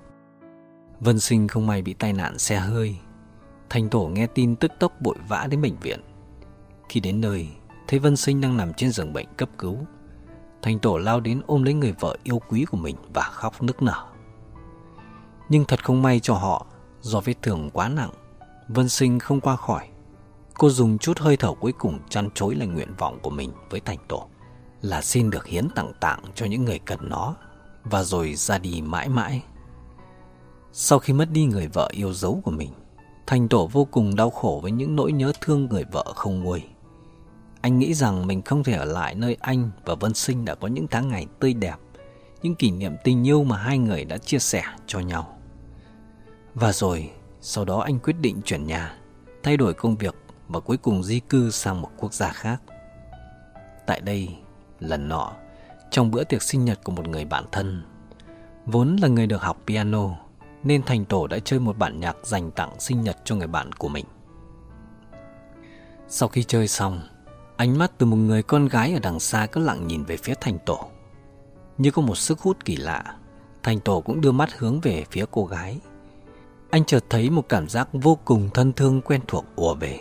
Vân Sinh không may bị tai nạn xe hơi. Thành Tổ nghe tin tức tốc bội vã đến bệnh viện. Khi đến nơi, thấy Vân Sinh đang nằm trên giường bệnh cấp cứu. Thành Tổ lao đến ôm lấy người vợ yêu quý của mình và khóc nức nở. Nhưng thật không may cho họ, do vết thương quá nặng, Vân Sinh không qua khỏi. Cô dùng chút hơi thở cuối cùng chăn chối lại nguyện vọng của mình với Thành Tổ là xin được hiến tặng tạng cho những người cần nó và rồi ra đi mãi mãi. Sau khi mất đi người vợ yêu dấu của mình, Thành Tổ vô cùng đau khổ với những nỗi nhớ thương người vợ không nguôi. Anh nghĩ rằng mình không thể ở lại nơi anh và Vân Sinh đã có những tháng ngày tươi đẹp, những kỷ niệm tình yêu mà hai người đã chia sẻ cho nhau. Và rồi, sau đó anh quyết định chuyển nhà, thay đổi công việc và cuối cùng di cư sang một quốc gia khác. Tại đây, lần nọ trong bữa tiệc sinh nhật của một người bạn thân. Vốn là người được học piano nên Thành Tổ đã chơi một bản nhạc dành tặng sinh nhật cho người bạn của mình. Sau khi chơi xong, ánh mắt từ một người con gái ở đằng xa cứ lặng nhìn về phía Thành Tổ. Như có một sức hút kỳ lạ, Thành Tổ cũng đưa mắt hướng về phía cô gái. Anh chợt thấy một cảm giác vô cùng thân thương quen thuộc ùa về.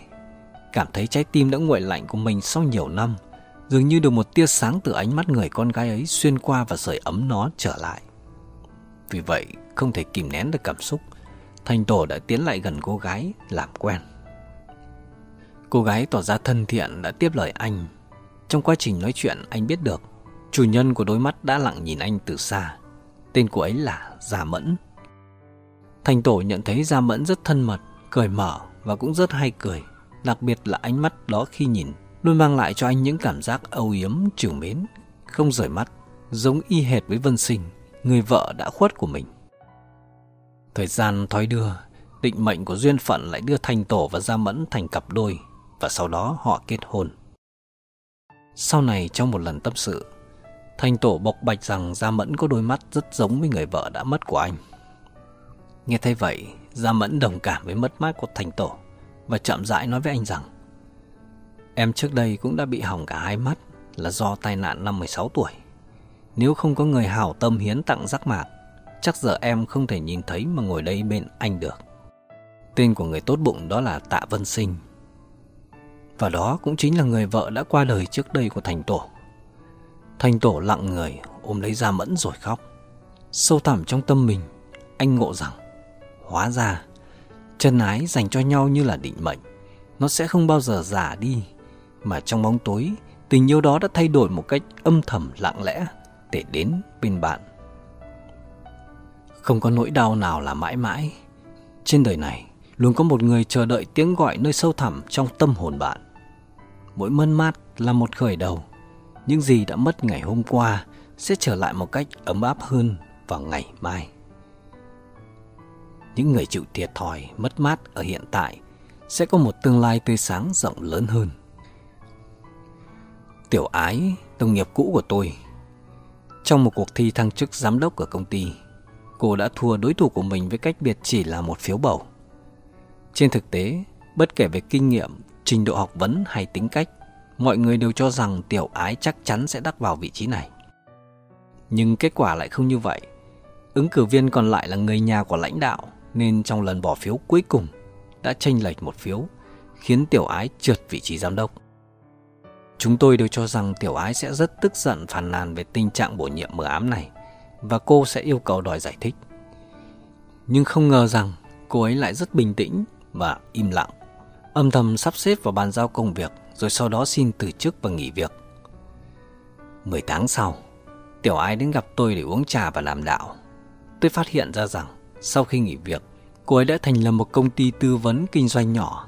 Cảm thấy trái tim đã nguội lạnh của mình sau nhiều năm – dường như được một tia sáng từ ánh mắt người con gái ấy xuyên qua và sưởi ấm nó trở lại. Vì vậy, không thể kìm nén được cảm xúc, Thành Tổ đã tiến lại gần cô gái, làm quen. Cô gái tỏ ra thân thiện đã tiếp lời anh. Trong quá trình nói chuyện, anh biết được chủ nhân của đôi mắt đã lặng nhìn anh từ xa. Tên cô ấy là Gia Mẫn. Thành Tổ nhận thấy Gia Mẫn rất thân mật, cười mở và cũng rất hay cười, đặc biệt là ánh mắt đó khi nhìn luôn mang lại cho anh những cảm giác âu yếm trìu mến, không rời mắt, giống y hệt với Vân Sinh, người vợ đã khuất của mình. Thời gian thói đưa, định mệnh của duyên phận lại đưa thành Tổ và Gia Mẫn thành cặp đôi và sau đó họ kết hôn. Sau này trong một lần tâm sự, thành Tổ bộc bạch rằng Gia Mẫn có đôi mắt rất giống với người vợ đã mất của anh. Nghe thấy vậy, Gia Mẫn đồng cảm với mất mát của thành Tổ và chậm rãi nói với anh rằng Em trước đây cũng đã bị hỏng cả hai mắt là do tai nạn năm 16 tuổi. Nếu không có người hảo tâm hiến tặng giác mạc, chắc giờ em không thể nhìn thấy mà ngồi đây bên anh được. Tên của người tốt bụng đó là Tạ Vân Sinh. Và đó cũng chính là người vợ đã qua đời trước đây của Thành Tổ. Thành Tổ lặng người ôm lấy Gia Mẫn rồi khóc. Sâu thẳm trong tâm mình, anh ngộ rằng, hóa ra, chân ái dành cho nhau như là định mệnh, nó sẽ không bao giờ giả đi mà trong bóng tối tình yêu đó đã thay đổi một cách âm thầm lặng lẽ để đến bên bạn không có nỗi đau nào là mãi mãi trên đời này luôn có một người chờ đợi tiếng gọi nơi sâu thẳm trong tâm hồn bạn mỗi mơn mát là một khởi đầu những gì đã mất ngày hôm qua sẽ trở lại một cách ấm áp hơn vào ngày mai những người chịu thiệt thòi mất mát ở hiện tại sẽ có một tương lai tươi sáng rộng lớn hơn Tiểu Ái, đồng nghiệp cũ của tôi. Trong một cuộc thi thăng chức giám đốc ở công ty, cô đã thua đối thủ của mình với cách biệt chỉ là một phiếu bầu. Trên thực tế, bất kể về kinh nghiệm, trình độ học vấn hay tính cách, mọi người đều cho rằng Tiểu Ái chắc chắn sẽ đắc vào vị trí này. Nhưng kết quả lại không như vậy. Ứng cử viên còn lại là người nhà của lãnh đạo nên trong lần bỏ phiếu cuối cùng đã chênh lệch một phiếu, khiến Tiểu Ái trượt vị trí giám đốc. Chúng tôi đều cho rằng tiểu ái sẽ rất tức giận phàn nàn về tình trạng bổ nhiệm mờ ám này và cô sẽ yêu cầu đòi giải thích. Nhưng không ngờ rằng cô ấy lại rất bình tĩnh và im lặng, âm thầm sắp xếp và bàn giao công việc rồi sau đó xin từ chức và nghỉ việc. 10 tháng sau, tiểu ái đến gặp tôi để uống trà và làm đạo. Tôi phát hiện ra rằng sau khi nghỉ việc, cô ấy đã thành lập một công ty tư vấn kinh doanh nhỏ.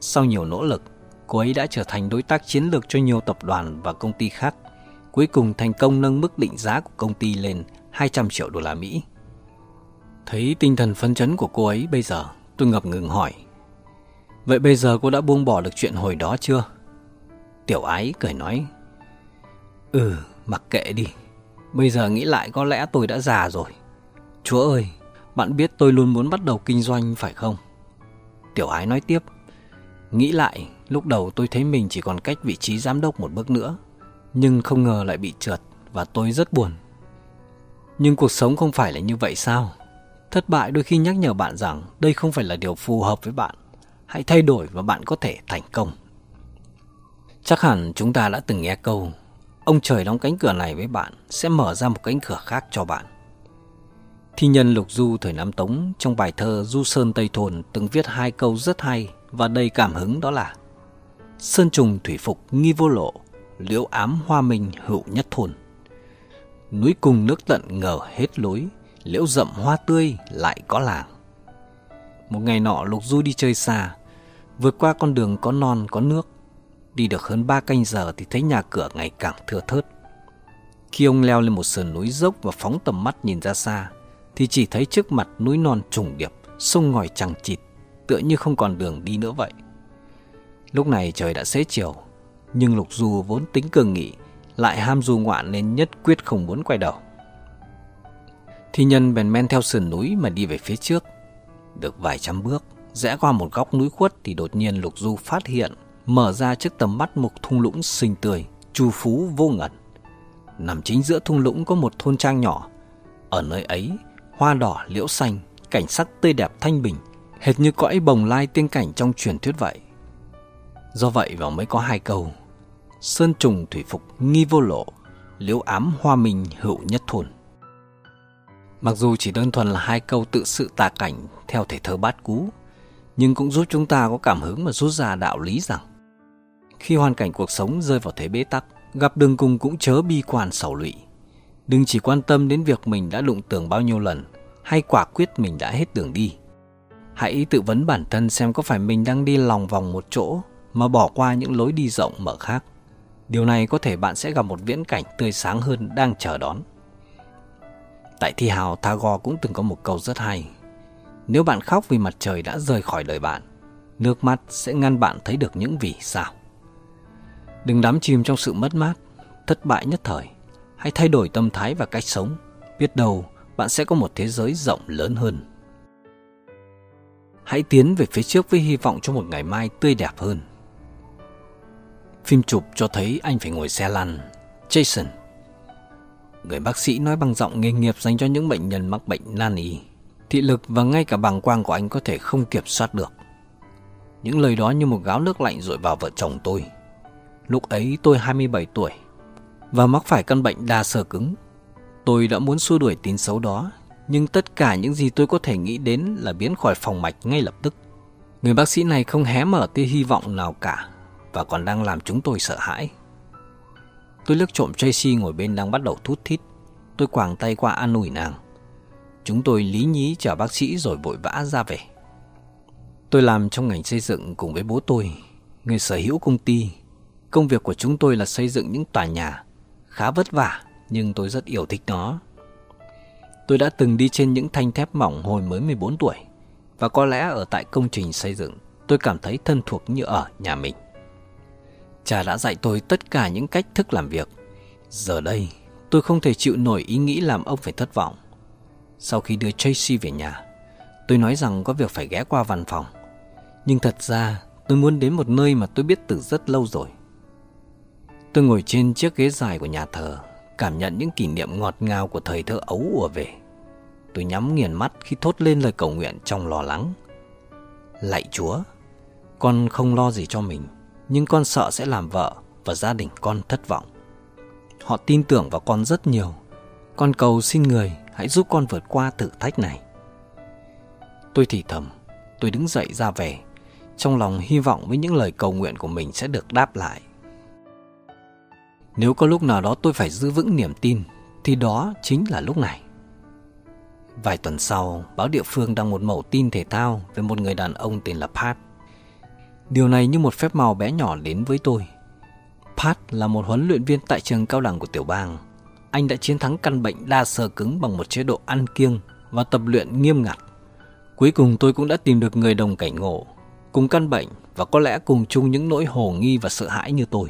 Sau nhiều nỗ lực, cô ấy đã trở thành đối tác chiến lược cho nhiều tập đoàn và công ty khác, cuối cùng thành công nâng mức định giá của công ty lên 200 triệu đô la Mỹ. Thấy tinh thần phấn chấn của cô ấy bây giờ, tôi ngập ngừng hỏi. Vậy bây giờ cô đã buông bỏ được chuyện hồi đó chưa? Tiểu ái cười nói. Ừ, mặc kệ đi. Bây giờ nghĩ lại có lẽ tôi đã già rồi. Chúa ơi, bạn biết tôi luôn muốn bắt đầu kinh doanh phải không? Tiểu ái nói tiếp. Nghĩ lại Lúc đầu tôi thấy mình chỉ còn cách vị trí giám đốc một bước nữa, nhưng không ngờ lại bị trượt và tôi rất buồn. Nhưng cuộc sống không phải là như vậy sao? Thất bại đôi khi nhắc nhở bạn rằng đây không phải là điều phù hợp với bạn. Hãy thay đổi và bạn có thể thành công. Chắc hẳn chúng ta đã từng nghe câu Ông trời đóng cánh cửa này với bạn sẽ mở ra một cánh cửa khác cho bạn. Thi nhân Lục Du thời Nam Tống trong bài thơ Du Sơn Tây Thồn từng viết hai câu rất hay và đầy cảm hứng đó là Sơn trùng thủy phục nghi vô lộ, liễu ám hoa minh hữu nhất thôn. Núi cùng nước tận ngờ hết lối, liễu rậm hoa tươi lại có làng. Một ngày nọ Lục Du đi chơi xa, vượt qua con đường có non có nước. Đi được hơn ba canh giờ thì thấy nhà cửa ngày càng thưa thớt. Khi ông leo lên một sườn núi dốc và phóng tầm mắt nhìn ra xa, thì chỉ thấy trước mặt núi non trùng điệp, sông ngòi chẳng chịt, tựa như không còn đường đi nữa vậy. Lúc này trời đã xế chiều, nhưng Lục Du vốn tính cường nghị, lại ham du ngoạn nên nhất quyết không muốn quay đầu. Thi nhân bèn men theo sườn núi mà đi về phía trước. Được vài trăm bước, rẽ qua một góc núi khuất thì đột nhiên Lục Du phát hiện, mở ra trước tầm mắt một thung lũng xinh tươi, trù phú vô ngẩn. Nằm chính giữa thung lũng có một thôn trang nhỏ. Ở nơi ấy, hoa đỏ liễu xanh, cảnh sắc tươi đẹp thanh bình, hệt như cõi bồng lai tiên cảnh trong truyền thuyết vậy. Do vậy vào mới có hai câu Sơn trùng thủy phục nghi vô lộ Liễu ám hoa mình hữu nhất thôn Mặc dù chỉ đơn thuần là hai câu tự sự tả cảnh theo thể thơ bát cú Nhưng cũng giúp chúng ta có cảm hứng và rút ra đạo lý rằng Khi hoàn cảnh cuộc sống rơi vào thế bế tắc Gặp đường cùng cũng chớ bi quan sầu lụy Đừng chỉ quan tâm đến việc mình đã đụng tường bao nhiêu lần Hay quả quyết mình đã hết đường đi Hãy tự vấn bản thân xem có phải mình đang đi lòng vòng một chỗ mà bỏ qua những lối đi rộng mở khác. Điều này có thể bạn sẽ gặp một viễn cảnh tươi sáng hơn đang chờ đón. Tại thi hào, Tagore cũng từng có một câu rất hay. Nếu bạn khóc vì mặt trời đã rời khỏi đời bạn, nước mắt sẽ ngăn bạn thấy được những vì sao. Đừng đắm chìm trong sự mất mát, thất bại nhất thời. Hãy thay đổi tâm thái và cách sống. Biết đâu bạn sẽ có một thế giới rộng lớn hơn. Hãy tiến về phía trước với hy vọng cho một ngày mai tươi đẹp hơn. Phim chụp cho thấy anh phải ngồi xe lăn. Jason. Người bác sĩ nói bằng giọng nghề nghiệp dành cho những bệnh nhân mắc bệnh nan y. Thị lực và ngay cả bằng quang của anh có thể không kiểm soát được. Những lời đó như một gáo nước lạnh rội vào vợ chồng tôi. Lúc ấy tôi 27 tuổi và mắc phải căn bệnh đa sơ cứng. Tôi đã muốn xua đuổi tin xấu đó, nhưng tất cả những gì tôi có thể nghĩ đến là biến khỏi phòng mạch ngay lập tức. Người bác sĩ này không hé mở tia hy vọng nào cả và còn đang làm chúng tôi sợ hãi. Tôi lướt trộm Tracy ngồi bên đang bắt đầu thút thít. Tôi quàng tay qua an ủi nàng. Chúng tôi lý nhí chờ bác sĩ rồi vội vã ra về. Tôi làm trong ngành xây dựng cùng với bố tôi, người sở hữu công ty. Công việc của chúng tôi là xây dựng những tòa nhà, khá vất vả nhưng tôi rất yêu thích nó. Tôi đã từng đi trên những thanh thép mỏng hồi mới 14 tuổi và có lẽ ở tại công trình xây dựng tôi cảm thấy thân thuộc như ở nhà mình. Cha đã dạy tôi tất cả những cách thức làm việc. Giờ đây, tôi không thể chịu nổi ý nghĩ làm ông phải thất vọng. Sau khi đưa Tracy về nhà, tôi nói rằng có việc phải ghé qua văn phòng. Nhưng thật ra, tôi muốn đến một nơi mà tôi biết từ rất lâu rồi. Tôi ngồi trên chiếc ghế dài của nhà thờ, cảm nhận những kỷ niệm ngọt ngào của thời thơ ấu ùa về. Tôi nhắm nghiền mắt khi thốt lên lời cầu nguyện trong lo lắng. Lạy Chúa, con không lo gì cho mình, nhưng con sợ sẽ làm vợ và gia đình con thất vọng. Họ tin tưởng vào con rất nhiều. Con cầu xin người hãy giúp con vượt qua thử thách này. Tôi thì thầm, tôi đứng dậy ra về, trong lòng hy vọng với những lời cầu nguyện của mình sẽ được đáp lại. Nếu có lúc nào đó tôi phải giữ vững niềm tin, thì đó chính là lúc này. Vài tuần sau, báo địa phương đăng một mẫu tin thể thao về một người đàn ông tên là Pat. Điều này như một phép màu bé nhỏ đến với tôi. Pat là một huấn luyện viên tại trường cao đẳng của tiểu bang. Anh đã chiến thắng căn bệnh đa sờ cứng bằng một chế độ ăn kiêng và tập luyện nghiêm ngặt. Cuối cùng tôi cũng đã tìm được người đồng cảnh ngộ, cùng căn bệnh và có lẽ cùng chung những nỗi hồ nghi và sợ hãi như tôi.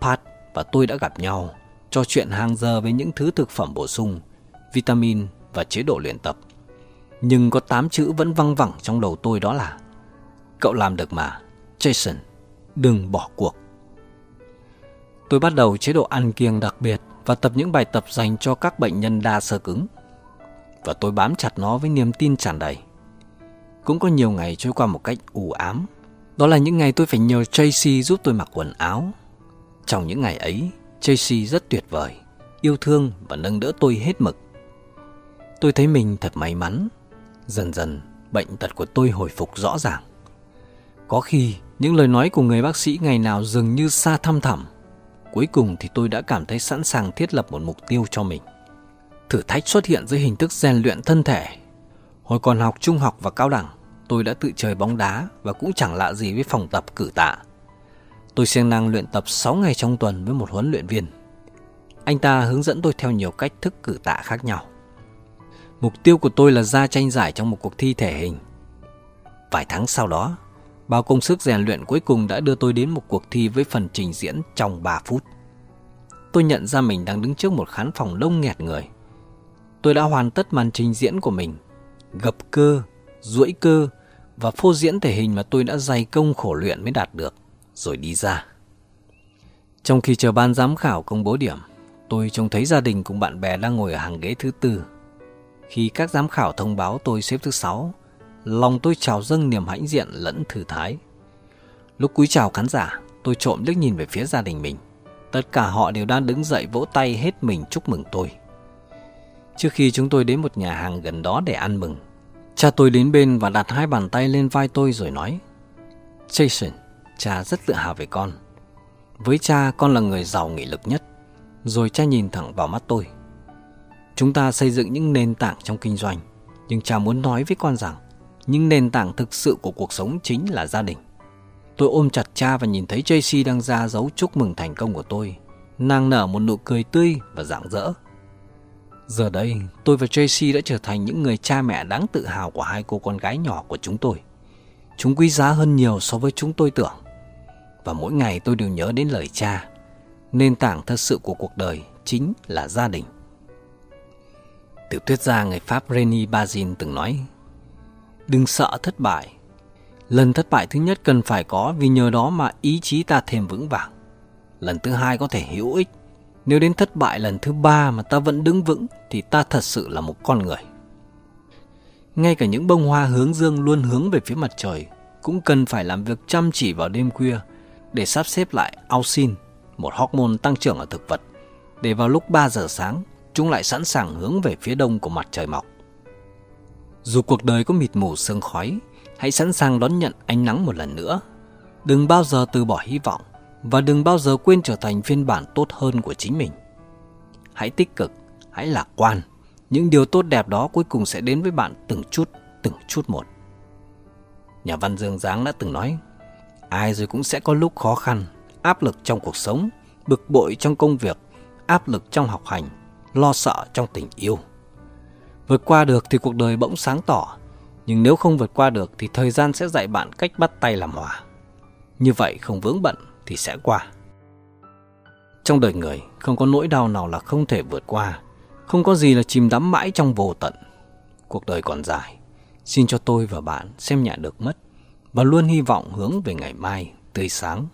Pat và tôi đã gặp nhau, trò chuyện hàng giờ về những thứ thực phẩm bổ sung, vitamin và chế độ luyện tập. Nhưng có 8 chữ vẫn văng vẳng trong đầu tôi đó là Cậu làm được mà. Jason, đừng bỏ cuộc. Tôi bắt đầu chế độ ăn kiêng đặc biệt và tập những bài tập dành cho các bệnh nhân đa sơ cứng. Và tôi bám chặt nó với niềm tin tràn đầy. Cũng có nhiều ngày trôi qua một cách u ám. Đó là những ngày tôi phải nhờ Tracy giúp tôi mặc quần áo. Trong những ngày ấy, Tracy rất tuyệt vời, yêu thương và nâng đỡ tôi hết mực. Tôi thấy mình thật may mắn. Dần dần, bệnh tật của tôi hồi phục rõ ràng. Có khi, những lời nói của người bác sĩ ngày nào dường như xa thăm thẳm. Cuối cùng thì tôi đã cảm thấy sẵn sàng thiết lập một mục tiêu cho mình. Thử thách xuất hiện dưới hình thức rèn luyện thân thể. Hồi còn học trung học và cao đẳng, tôi đã tự chơi bóng đá và cũng chẳng lạ gì với phòng tập cử tạ. Tôi siêng năng luyện tập 6 ngày trong tuần với một huấn luyện viên. Anh ta hướng dẫn tôi theo nhiều cách thức cử tạ khác nhau. Mục tiêu của tôi là ra tranh giải trong một cuộc thi thể hình. Vài tháng sau đó, Bao công sức rèn luyện cuối cùng đã đưa tôi đến một cuộc thi với phần trình diễn trong 3 phút. Tôi nhận ra mình đang đứng trước một khán phòng đông nghẹt người. Tôi đã hoàn tất màn trình diễn của mình, gập cơ, duỗi cơ và phô diễn thể hình mà tôi đã dày công khổ luyện mới đạt được, rồi đi ra. Trong khi chờ ban giám khảo công bố điểm, tôi trông thấy gia đình cùng bạn bè đang ngồi ở hàng ghế thứ tư. Khi các giám khảo thông báo tôi xếp thứ sáu, Lòng tôi trào dâng niềm hãnh diện lẫn thử thái. Lúc cúi chào khán giả, tôi trộm liếc nhìn về phía gia đình mình. Tất cả họ đều đang đứng dậy vỗ tay hết mình chúc mừng tôi. Trước khi chúng tôi đến một nhà hàng gần đó để ăn mừng, cha tôi đến bên và đặt hai bàn tay lên vai tôi rồi nói Jason, cha rất tự hào về con. Với cha, con là người giàu nghị lực nhất. Rồi cha nhìn thẳng vào mắt tôi. Chúng ta xây dựng những nền tảng trong kinh doanh, nhưng cha muốn nói với con rằng nhưng nền tảng thực sự của cuộc sống chính là gia đình. Tôi ôm chặt cha và nhìn thấy JC đang ra dấu chúc mừng thành công của tôi. Nàng nở một nụ cười tươi và rạng rỡ. Giờ đây, tôi và JC đã trở thành những người cha mẹ đáng tự hào của hai cô con gái nhỏ của chúng tôi. Chúng quý giá hơn nhiều so với chúng tôi tưởng. Và mỗi ngày tôi đều nhớ đến lời cha. Nền tảng thật sự của cuộc đời chính là gia đình. Tiểu thuyết gia người Pháp René Bazin từng nói đừng sợ thất bại. Lần thất bại thứ nhất cần phải có vì nhờ đó mà ý chí ta thêm vững vàng. Lần thứ hai có thể hữu ích. Nếu đến thất bại lần thứ ba mà ta vẫn đứng vững thì ta thật sự là một con người. Ngay cả những bông hoa hướng dương luôn hướng về phía mặt trời cũng cần phải làm việc chăm chỉ vào đêm khuya để sắp xếp lại auxin, một hormone tăng trưởng ở thực vật, để vào lúc 3 giờ sáng chúng lại sẵn sàng hướng về phía đông của mặt trời mọc. Dù cuộc đời có mịt mù sương khói, hãy sẵn sàng đón nhận ánh nắng một lần nữa. Đừng bao giờ từ bỏ hy vọng và đừng bao giờ quên trở thành phiên bản tốt hơn của chính mình. Hãy tích cực, hãy lạc quan. Những điều tốt đẹp đó cuối cùng sẽ đến với bạn từng chút, từng chút một. Nhà văn Dương Giáng đã từng nói, ai rồi cũng sẽ có lúc khó khăn, áp lực trong cuộc sống, bực bội trong công việc, áp lực trong học hành, lo sợ trong tình yêu. Vượt qua được thì cuộc đời bỗng sáng tỏ, nhưng nếu không vượt qua được thì thời gian sẽ dạy bạn cách bắt tay làm hòa. Như vậy không vướng bận thì sẽ qua. Trong đời người không có nỗi đau nào là không thể vượt qua, không có gì là chìm đắm mãi trong vô tận. Cuộc đời còn dài, xin cho tôi và bạn xem nhẹ được mất và luôn hy vọng hướng về ngày mai tươi sáng.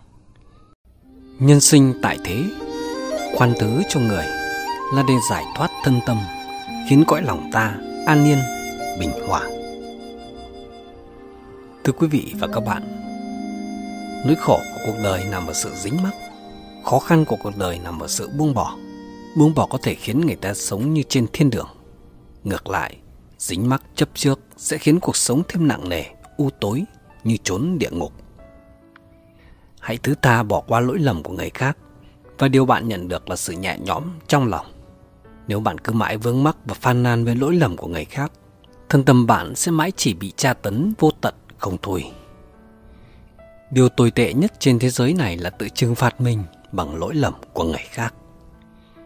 Nhân sinh tại thế, khoan thứ cho người là để giải thoát thân tâm khiến cõi lòng ta an yên, bình hòa. Thưa quý vị và các bạn, nỗi khổ của cuộc đời nằm ở sự dính mắc, khó khăn của cuộc đời nằm ở sự buông bỏ. Buông bỏ có thể khiến người ta sống như trên thiên đường. Ngược lại, dính mắc chấp trước sẽ khiến cuộc sống thêm nặng nề, u tối như trốn địa ngục. Hãy thứ tha bỏ qua lỗi lầm của người khác và điều bạn nhận được là sự nhẹ nhõm trong lòng. Nếu bạn cứ mãi vướng mắc và phàn nàn về lỗi lầm của người khác, thân tâm bạn sẽ mãi chỉ bị tra tấn vô tận không thôi. Điều tồi tệ nhất trên thế giới này là tự trừng phạt mình bằng lỗi lầm của người khác.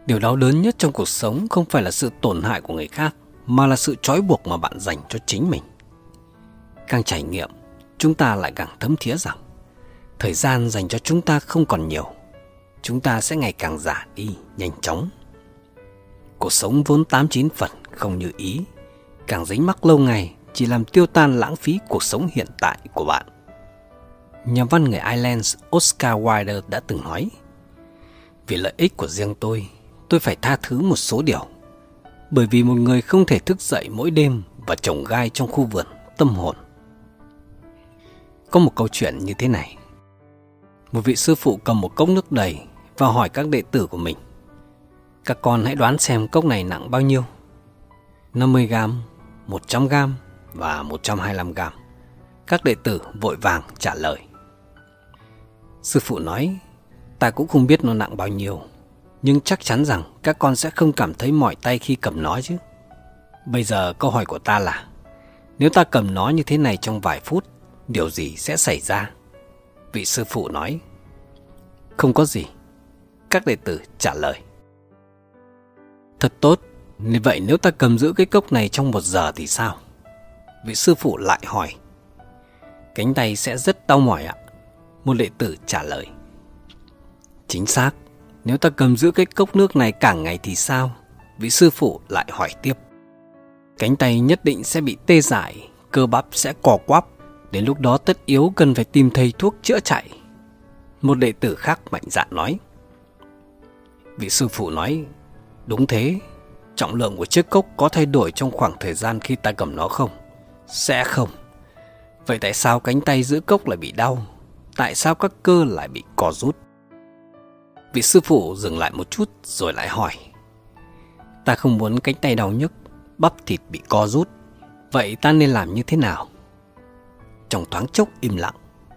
Điều đau đớn nhất trong cuộc sống không phải là sự tổn hại của người khác, mà là sự trói buộc mà bạn dành cho chính mình. Càng trải nghiệm, chúng ta lại càng thấm thía rằng thời gian dành cho chúng ta không còn nhiều. Chúng ta sẽ ngày càng già đi nhanh chóng Cuộc sống vốn tám chín phần không như ý Càng dính mắc lâu ngày chỉ làm tiêu tan lãng phí cuộc sống hiện tại của bạn Nhà văn người Ireland Oscar Wilde đã từng nói Vì lợi ích của riêng tôi, tôi phải tha thứ một số điều Bởi vì một người không thể thức dậy mỗi đêm và trồng gai trong khu vườn tâm hồn Có một câu chuyện như thế này Một vị sư phụ cầm một cốc nước đầy và hỏi các đệ tử của mình các con hãy đoán xem cốc này nặng bao nhiêu. 50 gram, 100 gram và 125 gram. Các đệ tử vội vàng trả lời. Sư phụ nói, ta cũng không biết nó nặng bao nhiêu, nhưng chắc chắn rằng các con sẽ không cảm thấy mỏi tay khi cầm nó chứ. Bây giờ câu hỏi của ta là, nếu ta cầm nó như thế này trong vài phút, điều gì sẽ xảy ra? Vị sư phụ nói, không có gì. Các đệ tử trả lời. Thật tốt, nên vậy nếu ta cầm giữ cái cốc này trong một giờ thì sao? Vị sư phụ lại hỏi. Cánh tay sẽ rất đau mỏi ạ. Một đệ tử trả lời. Chính xác, nếu ta cầm giữ cái cốc nước này cả ngày thì sao? Vị sư phụ lại hỏi tiếp. Cánh tay nhất định sẽ bị tê dại, cơ bắp sẽ cò quắp. Đến lúc đó tất yếu cần phải tìm thầy thuốc chữa chạy. Một đệ tử khác mạnh dạn nói. Vị sư phụ nói Đúng thế, trọng lượng của chiếc cốc có thay đổi trong khoảng thời gian khi ta cầm nó không? Sẽ không. Vậy tại sao cánh tay giữ cốc lại bị đau? Tại sao các cơ lại bị co rút? Vị sư phụ dừng lại một chút rồi lại hỏi. Ta không muốn cánh tay đau nhức, bắp thịt bị co rút. Vậy ta nên làm như thế nào? Trong thoáng chốc im lặng,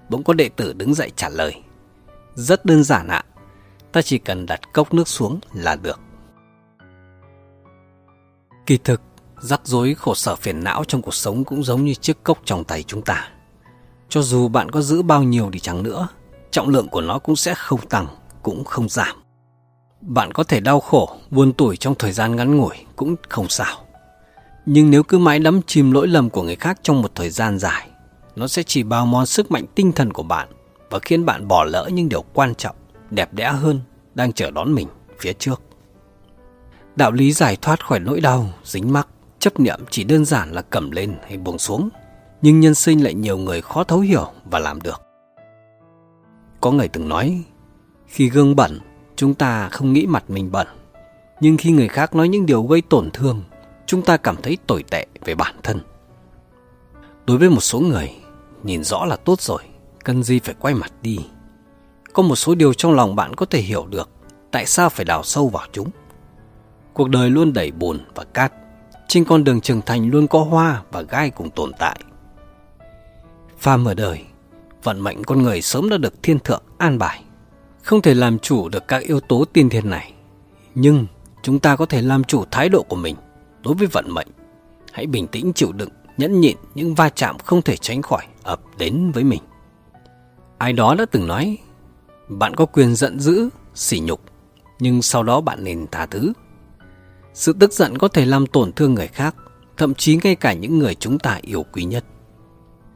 bỗng có đệ tử đứng dậy trả lời. Rất đơn giản ạ, ta chỉ cần đặt cốc nước xuống là được. Kỳ thực, rắc rối khổ sở phiền não trong cuộc sống cũng giống như chiếc cốc trong tay chúng ta. Cho dù bạn có giữ bao nhiêu đi chăng nữa, trọng lượng của nó cũng sẽ không tăng, cũng không giảm. Bạn có thể đau khổ, buồn tủi trong thời gian ngắn ngủi cũng không sao. Nhưng nếu cứ mãi đắm chìm lỗi lầm của người khác trong một thời gian dài, nó sẽ chỉ bào mòn sức mạnh tinh thần của bạn và khiến bạn bỏ lỡ những điều quan trọng, đẹp đẽ hơn đang chờ đón mình phía trước. Đạo lý giải thoát khỏi nỗi đau, dính mắc, chấp niệm chỉ đơn giản là cầm lên hay buông xuống. Nhưng nhân sinh lại nhiều người khó thấu hiểu và làm được. Có người từng nói, khi gương bẩn, chúng ta không nghĩ mặt mình bẩn. Nhưng khi người khác nói những điều gây tổn thương, chúng ta cảm thấy tồi tệ về bản thân. Đối với một số người, nhìn rõ là tốt rồi, cần gì phải quay mặt đi. Có một số điều trong lòng bạn có thể hiểu được, tại sao phải đào sâu vào chúng cuộc đời luôn đầy bùn và cát. Trên con đường trưởng thành luôn có hoa và gai cùng tồn tại. Phàm ở đời, vận mệnh con người sớm đã được thiên thượng an bài. Không thể làm chủ được các yếu tố tiên thiên này. Nhưng chúng ta có thể làm chủ thái độ của mình đối với vận mệnh. Hãy bình tĩnh chịu đựng, nhẫn nhịn những va chạm không thể tránh khỏi ập đến với mình. Ai đó đã từng nói, bạn có quyền giận dữ, sỉ nhục, nhưng sau đó bạn nên tha thứ sự tức giận có thể làm tổn thương người khác, thậm chí ngay cả những người chúng ta yêu quý nhất.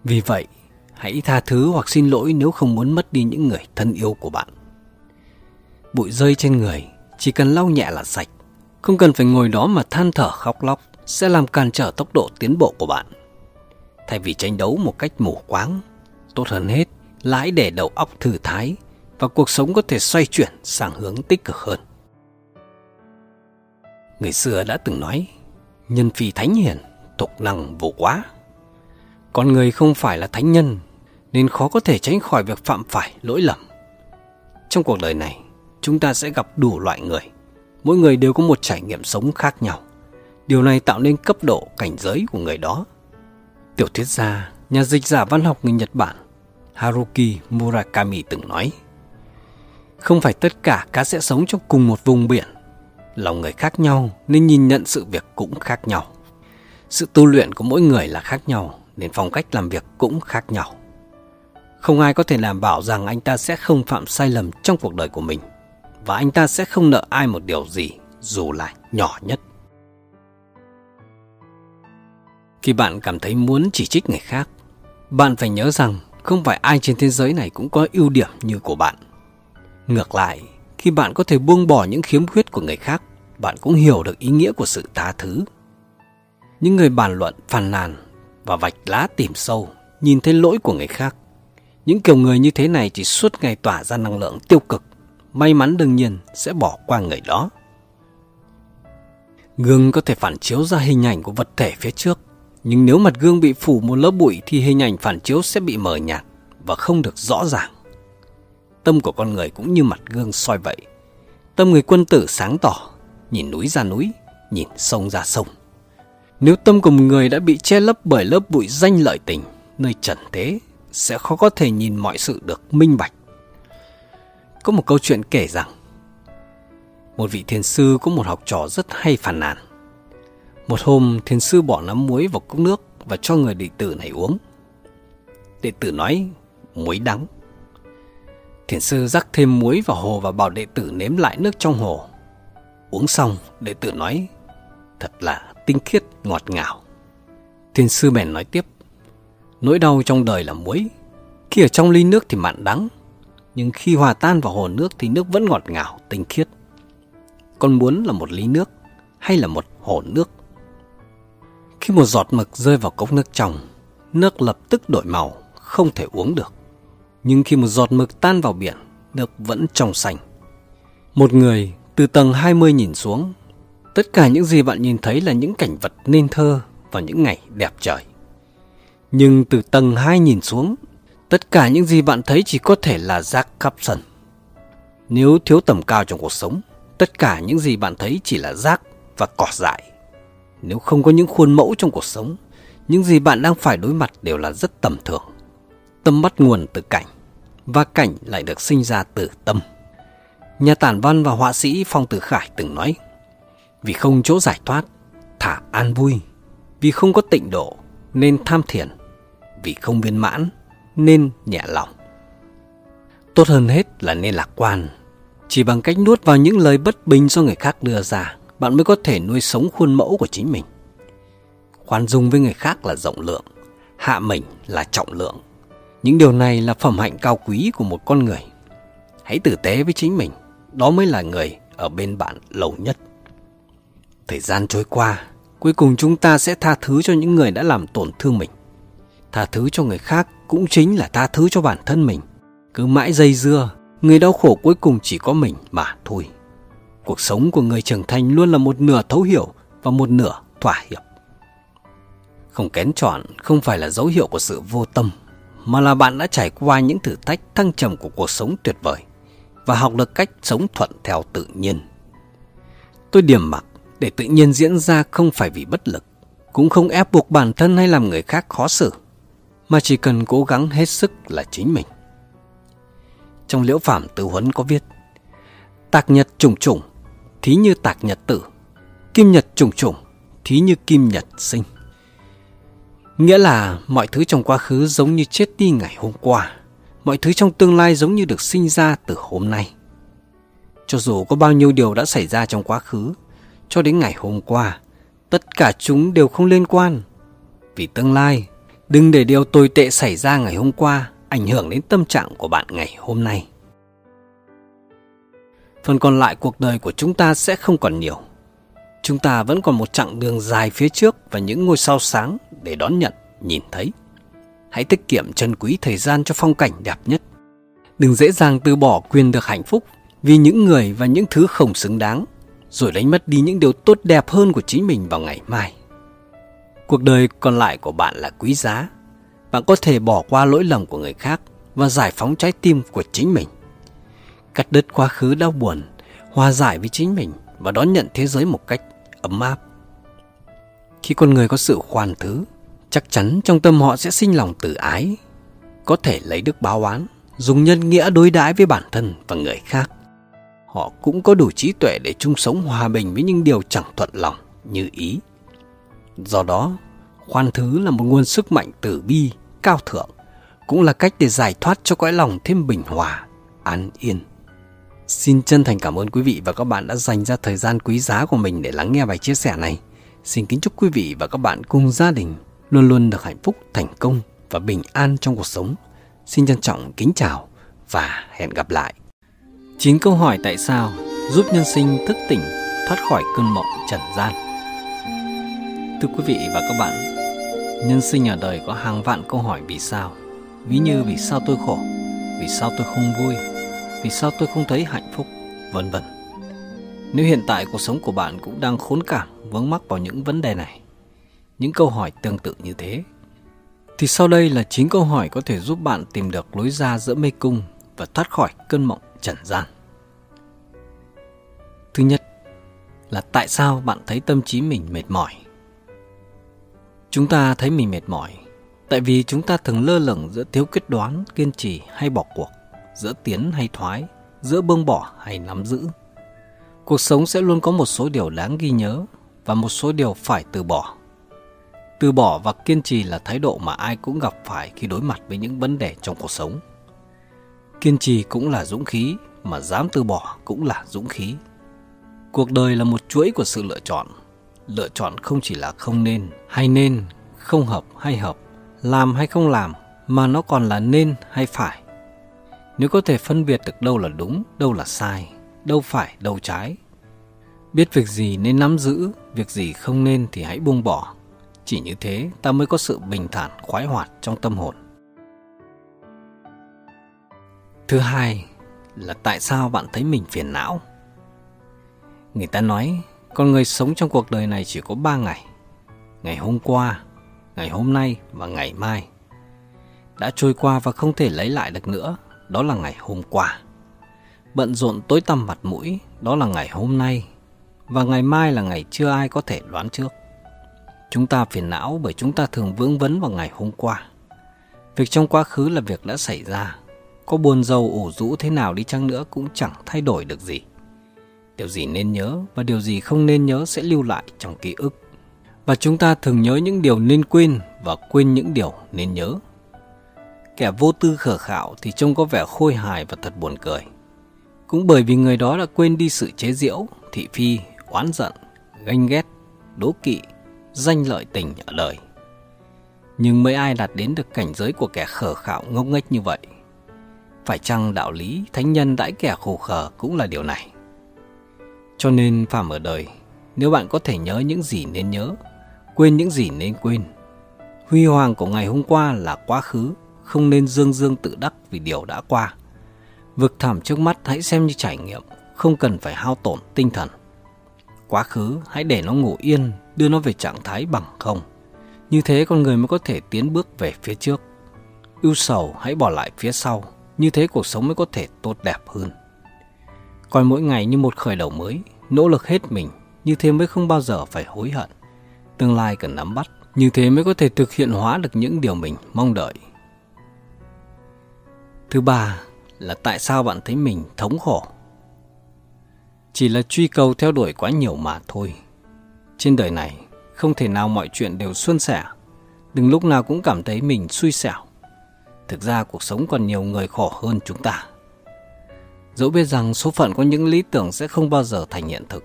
Vì vậy, hãy tha thứ hoặc xin lỗi nếu không muốn mất đi những người thân yêu của bạn. Bụi rơi trên người, chỉ cần lau nhẹ là sạch. Không cần phải ngồi đó mà than thở khóc lóc sẽ làm cản trở tốc độ tiến bộ của bạn. Thay vì tranh đấu một cách mù quáng, tốt hơn hết là hãy để đầu óc thư thái và cuộc sống có thể xoay chuyển sang hướng tích cực hơn. Người xưa đã từng nói, nhân phi thánh hiền tục năng vô quá. Con người không phải là thánh nhân, nên khó có thể tránh khỏi việc phạm phải lỗi lầm. Trong cuộc đời này, chúng ta sẽ gặp đủ loại người. Mỗi người đều có một trải nghiệm sống khác nhau. Điều này tạo nên cấp độ cảnh giới của người đó. Tiểu thuyết gia, nhà dịch giả văn học người Nhật Bản Haruki Murakami từng nói Không phải tất cả cá sẽ sống trong cùng một vùng biển lòng người khác nhau nên nhìn nhận sự việc cũng khác nhau. Sự tu luyện của mỗi người là khác nhau nên phong cách làm việc cũng khác nhau. Không ai có thể đảm bảo rằng anh ta sẽ không phạm sai lầm trong cuộc đời của mình và anh ta sẽ không nợ ai một điều gì dù là nhỏ nhất. Khi bạn cảm thấy muốn chỉ trích người khác, bạn phải nhớ rằng không phải ai trên thế giới này cũng có ưu điểm như của bạn. Ngược lại, khi bạn có thể buông bỏ những khiếm khuyết của người khác bạn cũng hiểu được ý nghĩa của sự tha thứ những người bàn luận phàn nàn và vạch lá tìm sâu nhìn thấy lỗi của người khác những kiểu người như thế này chỉ suốt ngày tỏa ra năng lượng tiêu cực may mắn đương nhiên sẽ bỏ qua người đó gương có thể phản chiếu ra hình ảnh của vật thể phía trước nhưng nếu mặt gương bị phủ một lớp bụi thì hình ảnh phản chiếu sẽ bị mờ nhạt và không được rõ ràng tâm của con người cũng như mặt gương soi vậy. Tâm người quân tử sáng tỏ, nhìn núi ra núi, nhìn sông ra sông. Nếu tâm của một người đã bị che lấp bởi lớp bụi danh lợi tình, nơi trần thế sẽ khó có thể nhìn mọi sự được minh bạch. Có một câu chuyện kể rằng, một vị thiền sư có một học trò rất hay phàn nàn. Một hôm, thiền sư bỏ nắm muối vào cốc nước và cho người đệ tử này uống. Đệ tử nói, muối đắng. Thiền sư rắc thêm muối vào hồ và bảo đệ tử nếm lại nước trong hồ. Uống xong, đệ tử nói, thật là tinh khiết, ngọt ngào. Thiền sư bèn nói tiếp, nỗi đau trong đời là muối. Khi ở trong ly nước thì mặn đắng, nhưng khi hòa tan vào hồ nước thì nước vẫn ngọt ngào, tinh khiết. Con muốn là một ly nước hay là một hồ nước? Khi một giọt mực rơi vào cốc nước trong, nước lập tức đổi màu, không thể uống được. Nhưng khi một giọt mực tan vào biển, nước vẫn trong xanh. Một người từ tầng 20 nhìn xuống, tất cả những gì bạn nhìn thấy là những cảnh vật nên thơ vào những ngày đẹp trời. Nhưng từ tầng 2 nhìn xuống, tất cả những gì bạn thấy chỉ có thể là rác khắp sân. Nếu thiếu tầm cao trong cuộc sống, tất cả những gì bạn thấy chỉ là rác và cỏ dại. Nếu không có những khuôn mẫu trong cuộc sống, những gì bạn đang phải đối mặt đều là rất tầm thường. Tâm bắt nguồn từ cảnh, và cảnh lại được sinh ra từ tâm. Nhà tản văn và họa sĩ Phong Tử Khải từng nói, vì không chỗ giải thoát, thả an vui, vì không có tịnh độ nên tham thiền, vì không viên mãn nên nhẹ lòng. Tốt hơn hết là nên lạc quan. Chỉ bằng cách nuốt vào những lời bất bình do người khác đưa ra, bạn mới có thể nuôi sống khuôn mẫu của chính mình. Khoan dung với người khác là rộng lượng, hạ mình là trọng lượng. Những điều này là phẩm hạnh cao quý của một con người. Hãy tử tế với chính mình, đó mới là người ở bên bạn lâu nhất. Thời gian trôi qua, cuối cùng chúng ta sẽ tha thứ cho những người đã làm tổn thương mình. Tha thứ cho người khác cũng chính là tha thứ cho bản thân mình. Cứ mãi dây dưa, người đau khổ cuối cùng chỉ có mình mà thôi. Cuộc sống của người trưởng thành luôn là một nửa thấu hiểu và một nửa thỏa hiệp. Không kén chọn không phải là dấu hiệu của sự vô tâm mà là bạn đã trải qua những thử thách thăng trầm của cuộc sống tuyệt vời và học được cách sống thuận theo tự nhiên. Tôi điểm mặc để tự nhiên diễn ra không phải vì bất lực, cũng không ép buộc bản thân hay làm người khác khó xử, mà chỉ cần cố gắng hết sức là chính mình. Trong liễu phạm tự huấn có viết, tạc nhật trùng trùng, thí như tạc nhật tử, kim nhật trùng trùng, thí như kim nhật sinh. Nghĩa là mọi thứ trong quá khứ giống như chết đi ngày hôm qua, mọi thứ trong tương lai giống như được sinh ra từ hôm nay. Cho dù có bao nhiêu điều đã xảy ra trong quá khứ, cho đến ngày hôm qua, tất cả chúng đều không liên quan. Vì tương lai, đừng để điều tồi tệ xảy ra ngày hôm qua ảnh hưởng đến tâm trạng của bạn ngày hôm nay. Phần còn lại cuộc đời của chúng ta sẽ không còn nhiều, chúng ta vẫn còn một chặng đường dài phía trước và những ngôi sao sáng để đón nhận, nhìn thấy. Hãy tiết kiệm trân quý thời gian cho phong cảnh đẹp nhất. Đừng dễ dàng từ bỏ quyền được hạnh phúc vì những người và những thứ không xứng đáng, rồi đánh mất đi những điều tốt đẹp hơn của chính mình vào ngày mai. Cuộc đời còn lại của bạn là quý giá. Bạn có thể bỏ qua lỗi lầm của người khác và giải phóng trái tim của chính mình. Cắt đứt quá khứ đau buồn, hòa giải với chính mình và đón nhận thế giới một cách ấm áp khi con người có sự khoan thứ chắc chắn trong tâm họ sẽ sinh lòng từ ái có thể lấy đức báo oán dùng nhân nghĩa đối đãi với bản thân và người khác họ cũng có đủ trí tuệ để chung sống hòa bình với những điều chẳng thuận lòng như ý do đó khoan thứ là một nguồn sức mạnh từ bi cao thượng cũng là cách để giải thoát cho cõi lòng thêm bình hòa an yên Xin chân thành cảm ơn quý vị và các bạn đã dành ra thời gian quý giá của mình để lắng nghe bài chia sẻ này. Xin kính chúc quý vị và các bạn cùng gia đình luôn luôn được hạnh phúc, thành công và bình an trong cuộc sống. Xin trân trọng kính chào và hẹn gặp lại. 9 câu hỏi tại sao giúp nhân sinh thức tỉnh thoát khỏi cơn mộng trần gian. Thưa quý vị và các bạn, nhân sinh ở đời có hàng vạn câu hỏi vì sao. Ví như vì sao tôi khổ, vì sao tôi không vui, vì sao tôi không thấy hạnh phúc, vân vân. Nếu hiện tại cuộc sống của bạn cũng đang khốn cảm vướng mắc vào những vấn đề này, những câu hỏi tương tự như thế, thì sau đây là 9 câu hỏi có thể giúp bạn tìm được lối ra giữa mê cung và thoát khỏi cơn mộng trần gian. Thứ nhất là tại sao bạn thấy tâm trí mình mệt mỏi? Chúng ta thấy mình mệt mỏi tại vì chúng ta thường lơ lửng giữa thiếu quyết đoán, kiên trì hay bỏ cuộc giữa tiến hay thoái, giữa buông bỏ hay nắm giữ. Cuộc sống sẽ luôn có một số điều đáng ghi nhớ và một số điều phải từ bỏ. Từ bỏ và kiên trì là thái độ mà ai cũng gặp phải khi đối mặt với những vấn đề trong cuộc sống. Kiên trì cũng là dũng khí, mà dám từ bỏ cũng là dũng khí. Cuộc đời là một chuỗi của sự lựa chọn. Lựa chọn không chỉ là không nên hay nên, không hợp hay hợp, làm hay không làm, mà nó còn là nên hay phải nếu có thể phân biệt được đâu là đúng đâu là sai đâu phải đâu trái biết việc gì nên nắm giữ việc gì không nên thì hãy buông bỏ chỉ như thế ta mới có sự bình thản khoái hoạt trong tâm hồn thứ hai là tại sao bạn thấy mình phiền não người ta nói con người sống trong cuộc đời này chỉ có ba ngày ngày hôm qua ngày hôm nay và ngày mai đã trôi qua và không thể lấy lại được nữa đó là ngày hôm qua. Bận rộn tối tăm mặt mũi, đó là ngày hôm nay. Và ngày mai là ngày chưa ai có thể đoán trước. Chúng ta phiền não bởi chúng ta thường vướng vấn vào ngày hôm qua. Việc trong quá khứ là việc đã xảy ra. Có buồn rầu ủ rũ thế nào đi chăng nữa cũng chẳng thay đổi được gì. Điều gì nên nhớ và điều gì không nên nhớ sẽ lưu lại trong ký ức. Và chúng ta thường nhớ những điều nên quên và quên những điều nên nhớ. Kẻ vô tư khờ khạo thì trông có vẻ khôi hài và thật buồn cười. Cũng bởi vì người đó đã quên đi sự chế giễu, thị phi, oán giận, ganh ghét, đố kỵ, danh lợi tình ở đời. Nhưng mấy ai đạt đến được cảnh giới của kẻ khờ khạo ngốc nghếch như vậy? Phải chăng đạo lý thánh nhân đãi kẻ khổ khờ cũng là điều này? Cho nên phàm ở đời, nếu bạn có thể nhớ những gì nên nhớ, quên những gì nên quên. Huy hoàng của ngày hôm qua là quá khứ, không nên dương dương tự đắc vì điều đã qua. Vực thẳm trước mắt hãy xem như trải nghiệm, không cần phải hao tổn tinh thần. Quá khứ hãy để nó ngủ yên, đưa nó về trạng thái bằng không. Như thế con người mới có thể tiến bước về phía trước. Ưu sầu hãy bỏ lại phía sau, như thế cuộc sống mới có thể tốt đẹp hơn. Coi mỗi ngày như một khởi đầu mới, nỗ lực hết mình, như thế mới không bao giờ phải hối hận. Tương lai cần nắm bắt, như thế mới có thể thực hiện hóa được những điều mình mong đợi. Thứ ba là tại sao bạn thấy mình thống khổ? Chỉ là truy cầu theo đuổi quá nhiều mà thôi. Trên đời này, không thể nào mọi chuyện đều suôn sẻ. Đừng lúc nào cũng cảm thấy mình xui xẻo. Thực ra cuộc sống còn nhiều người khổ hơn chúng ta. Dẫu biết rằng số phận có những lý tưởng sẽ không bao giờ thành hiện thực.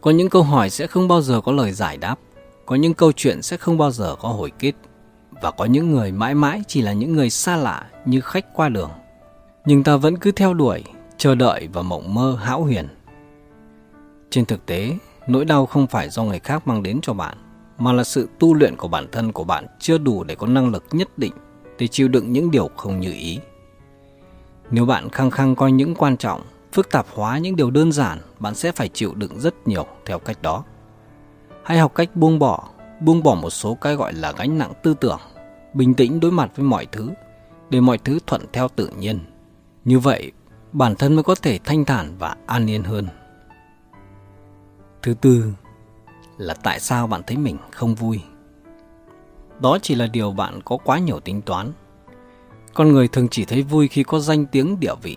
Có những câu hỏi sẽ không bao giờ có lời giải đáp. Có những câu chuyện sẽ không bao giờ có hồi kết. Và có những người mãi mãi chỉ là những người xa lạ như khách qua đường nhưng ta vẫn cứ theo đuổi, chờ đợi và mộng mơ hão huyền. Trên thực tế, nỗi đau không phải do người khác mang đến cho bạn, mà là sự tu luyện của bản thân của bạn chưa đủ để có năng lực nhất định để chịu đựng những điều không như ý. Nếu bạn khăng khăng coi những quan trọng, phức tạp hóa những điều đơn giản, bạn sẽ phải chịu đựng rất nhiều theo cách đó. Hãy học cách buông bỏ, buông bỏ một số cái gọi là gánh nặng tư tưởng, bình tĩnh đối mặt với mọi thứ, để mọi thứ thuận theo tự nhiên như vậy, bản thân mới có thể thanh thản và an yên hơn. Thứ tư là tại sao bạn thấy mình không vui? Đó chỉ là điều bạn có quá nhiều tính toán. Con người thường chỉ thấy vui khi có danh tiếng địa vị.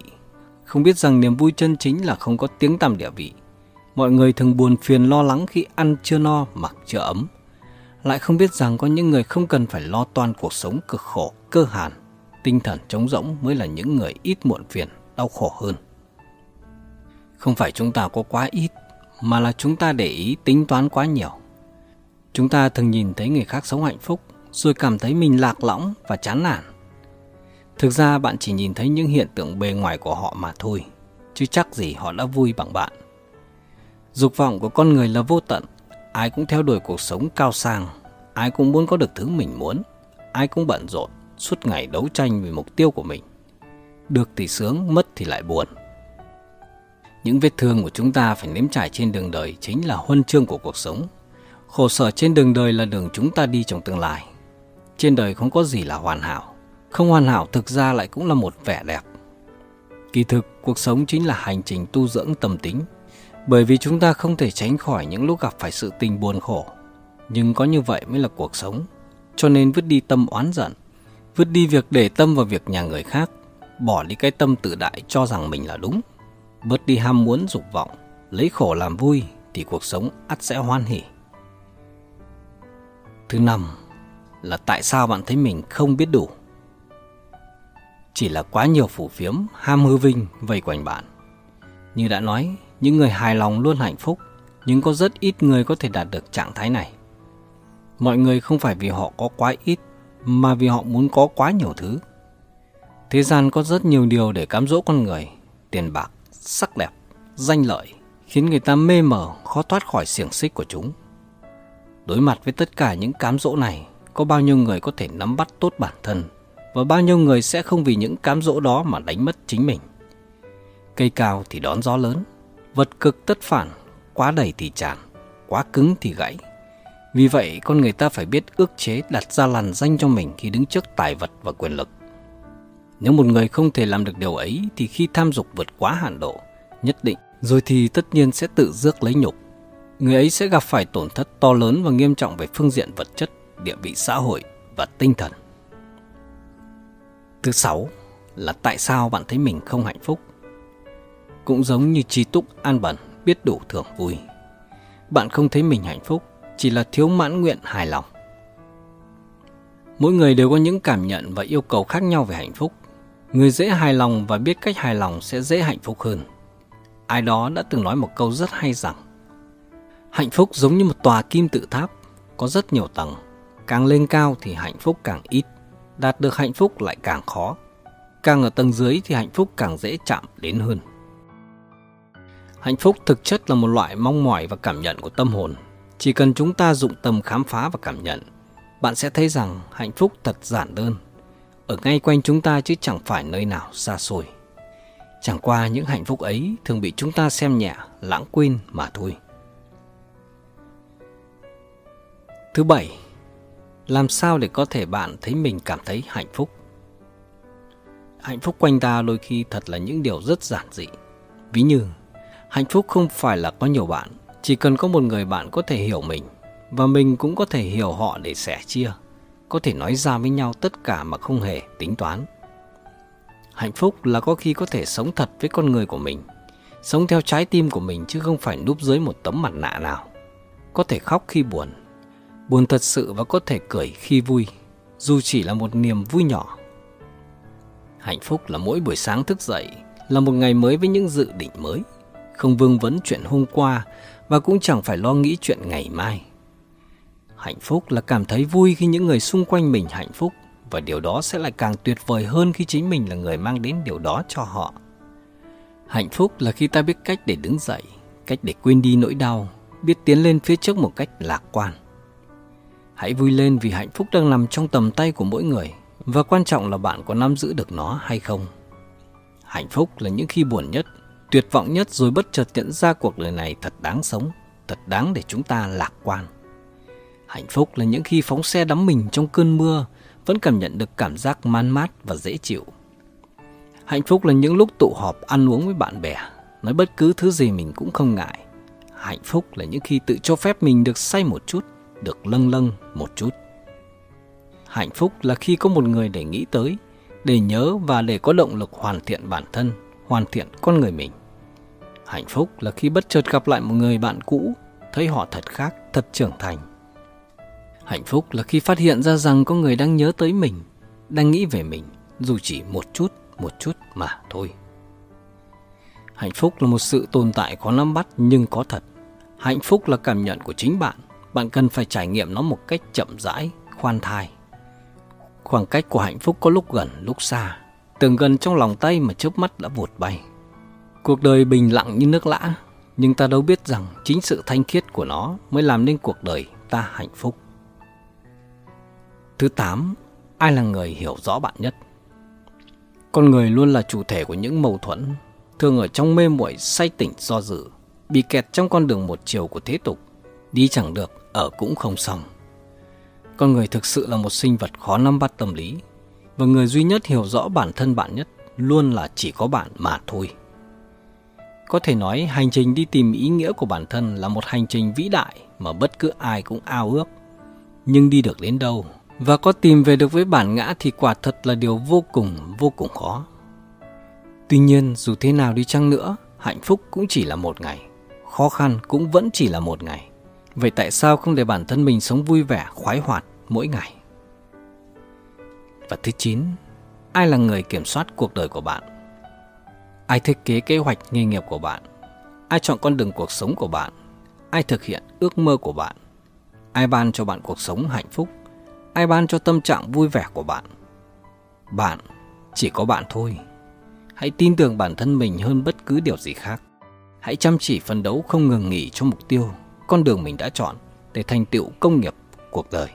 Không biết rằng niềm vui chân chính là không có tiếng tăm địa vị. Mọi người thường buồn phiền lo lắng khi ăn chưa no, mặc chưa ấm. Lại không biết rằng có những người không cần phải lo toan cuộc sống cực khổ, cơ hàn tinh thần trống rỗng mới là những người ít muộn phiền, đau khổ hơn. Không phải chúng ta có quá ít, mà là chúng ta để ý tính toán quá nhiều. Chúng ta thường nhìn thấy người khác sống hạnh phúc, rồi cảm thấy mình lạc lõng và chán nản. Thực ra bạn chỉ nhìn thấy những hiện tượng bề ngoài của họ mà thôi, chứ chắc gì họ đã vui bằng bạn. Dục vọng của con người là vô tận, ai cũng theo đuổi cuộc sống cao sang, ai cũng muốn có được thứ mình muốn, ai cũng bận rộn, suốt ngày đấu tranh vì mục tiêu của mình. Được thì sướng, mất thì lại buồn. Những vết thương của chúng ta phải nếm trải trên đường đời chính là huân chương của cuộc sống. Khổ sở trên đường đời là đường chúng ta đi trong tương lai. Trên đời không có gì là hoàn hảo. Không hoàn hảo thực ra lại cũng là một vẻ đẹp. Kỳ thực, cuộc sống chính là hành trình tu dưỡng tâm tính. Bởi vì chúng ta không thể tránh khỏi những lúc gặp phải sự tình buồn khổ. Nhưng có như vậy mới là cuộc sống. Cho nên vứt đi tâm oán giận, vứt đi việc để tâm vào việc nhà người khác bỏ đi cái tâm tự đại cho rằng mình là đúng bớt đi ham muốn dục vọng lấy khổ làm vui thì cuộc sống ắt sẽ hoan hỉ thứ năm là tại sao bạn thấy mình không biết đủ chỉ là quá nhiều phủ phiếm ham hư vinh vây quanh bạn như đã nói những người hài lòng luôn hạnh phúc nhưng có rất ít người có thể đạt được trạng thái này mọi người không phải vì họ có quá ít mà vì họ muốn có quá nhiều thứ. Thế gian có rất nhiều điều để cám dỗ con người, tiền bạc, sắc đẹp, danh lợi, khiến người ta mê mờ, khó thoát khỏi xiềng xích của chúng. Đối mặt với tất cả những cám dỗ này, có bao nhiêu người có thể nắm bắt tốt bản thân và bao nhiêu người sẽ không vì những cám dỗ đó mà đánh mất chính mình. Cây cao thì đón gió lớn, vật cực tất phản, quá đầy thì tràn, quá cứng thì gãy, vì vậy, con người ta phải biết ước chế đặt ra làn danh cho mình khi đứng trước tài vật và quyền lực. Nếu một người không thể làm được điều ấy thì khi tham dục vượt quá hạn độ, nhất định, rồi thì tất nhiên sẽ tự rước lấy nhục. Người ấy sẽ gặp phải tổn thất to lớn và nghiêm trọng về phương diện vật chất, địa vị xã hội và tinh thần. Thứ sáu là tại sao bạn thấy mình không hạnh phúc? Cũng giống như trí túc an bẩn biết đủ thưởng vui. Bạn không thấy mình hạnh phúc chỉ là thiếu mãn nguyện hài lòng mỗi người đều có những cảm nhận và yêu cầu khác nhau về hạnh phúc người dễ hài lòng và biết cách hài lòng sẽ dễ hạnh phúc hơn ai đó đã từng nói một câu rất hay rằng hạnh phúc giống như một tòa kim tự tháp có rất nhiều tầng càng lên cao thì hạnh phúc càng ít đạt được hạnh phúc lại càng khó càng ở tầng dưới thì hạnh phúc càng dễ chạm đến hơn hạnh phúc thực chất là một loại mong mỏi và cảm nhận của tâm hồn chỉ cần chúng ta dụng tâm khám phá và cảm nhận, bạn sẽ thấy rằng hạnh phúc thật giản đơn, ở ngay quanh chúng ta chứ chẳng phải nơi nào xa xôi. Chẳng qua những hạnh phúc ấy thường bị chúng ta xem nhẹ, lãng quên mà thôi. Thứ bảy, làm sao để có thể bạn thấy mình cảm thấy hạnh phúc? Hạnh phúc quanh ta đôi khi thật là những điều rất giản dị. Ví như, hạnh phúc không phải là có nhiều bạn chỉ cần có một người bạn có thể hiểu mình và mình cũng có thể hiểu họ để sẻ chia có thể nói ra với nhau tất cả mà không hề tính toán hạnh phúc là có khi có thể sống thật với con người của mình sống theo trái tim của mình chứ không phải núp dưới một tấm mặt nạ nào có thể khóc khi buồn buồn thật sự và có thể cười khi vui dù chỉ là một niềm vui nhỏ hạnh phúc là mỗi buổi sáng thức dậy là một ngày mới với những dự định mới không vương vấn chuyện hôm qua và cũng chẳng phải lo nghĩ chuyện ngày mai. Hạnh phúc là cảm thấy vui khi những người xung quanh mình hạnh phúc và điều đó sẽ lại càng tuyệt vời hơn khi chính mình là người mang đến điều đó cho họ. Hạnh phúc là khi ta biết cách để đứng dậy, cách để quên đi nỗi đau, biết tiến lên phía trước một cách lạc quan. Hãy vui lên vì hạnh phúc đang nằm trong tầm tay của mỗi người và quan trọng là bạn có nắm giữ được nó hay không. Hạnh phúc là những khi buồn nhất tuyệt vọng nhất rồi bất chợt nhận ra cuộc đời này thật đáng sống, thật đáng để chúng ta lạc quan. Hạnh phúc là những khi phóng xe đắm mình trong cơn mưa, vẫn cảm nhận được cảm giác man mát và dễ chịu. Hạnh phúc là những lúc tụ họp ăn uống với bạn bè, nói bất cứ thứ gì mình cũng không ngại. Hạnh phúc là những khi tự cho phép mình được say một chút, được lâng lâng một chút. Hạnh phúc là khi có một người để nghĩ tới, để nhớ và để có động lực hoàn thiện bản thân – hoàn thiện con người mình. Hạnh phúc là khi bất chợt gặp lại một người bạn cũ, thấy họ thật khác, thật trưởng thành. Hạnh phúc là khi phát hiện ra rằng có người đang nhớ tới mình, đang nghĩ về mình, dù chỉ một chút, một chút mà thôi. Hạnh phúc là một sự tồn tại khó nắm bắt nhưng có thật. Hạnh phúc là cảm nhận của chính bạn, bạn cần phải trải nghiệm nó một cách chậm rãi, khoan thai. Khoảng cách của hạnh phúc có lúc gần, lúc xa, Tường gần trong lòng tay mà chớp mắt đã vụt bay. Cuộc đời bình lặng như nước lã, nhưng ta đâu biết rằng chính sự thanh khiết của nó mới làm nên cuộc đời ta hạnh phúc. Thứ 8. Ai là người hiểu rõ bạn nhất? Con người luôn là chủ thể của những mâu thuẫn, thường ở trong mê muội say tỉnh do dự, bị kẹt trong con đường một chiều của thế tục, đi chẳng được, ở cũng không xong. Con người thực sự là một sinh vật khó nắm bắt tâm lý, và người duy nhất hiểu rõ bản thân bạn nhất luôn là chỉ có bạn mà thôi có thể nói hành trình đi tìm ý nghĩa của bản thân là một hành trình vĩ đại mà bất cứ ai cũng ao ước nhưng đi được đến đâu và có tìm về được với bản ngã thì quả thật là điều vô cùng vô cùng khó tuy nhiên dù thế nào đi chăng nữa hạnh phúc cũng chỉ là một ngày khó khăn cũng vẫn chỉ là một ngày vậy tại sao không để bản thân mình sống vui vẻ khoái hoạt mỗi ngày và thứ 9, ai là người kiểm soát cuộc đời của bạn? Ai thiết kế kế hoạch nghề nghiệp của bạn? Ai chọn con đường cuộc sống của bạn? Ai thực hiện ước mơ của bạn? Ai ban cho bạn cuộc sống hạnh phúc? Ai ban cho tâm trạng vui vẻ của bạn? Bạn, chỉ có bạn thôi. Hãy tin tưởng bản thân mình hơn bất cứ điều gì khác. Hãy chăm chỉ phấn đấu không ngừng nghỉ cho mục tiêu, con đường mình đã chọn để thành tựu công nghiệp cuộc đời.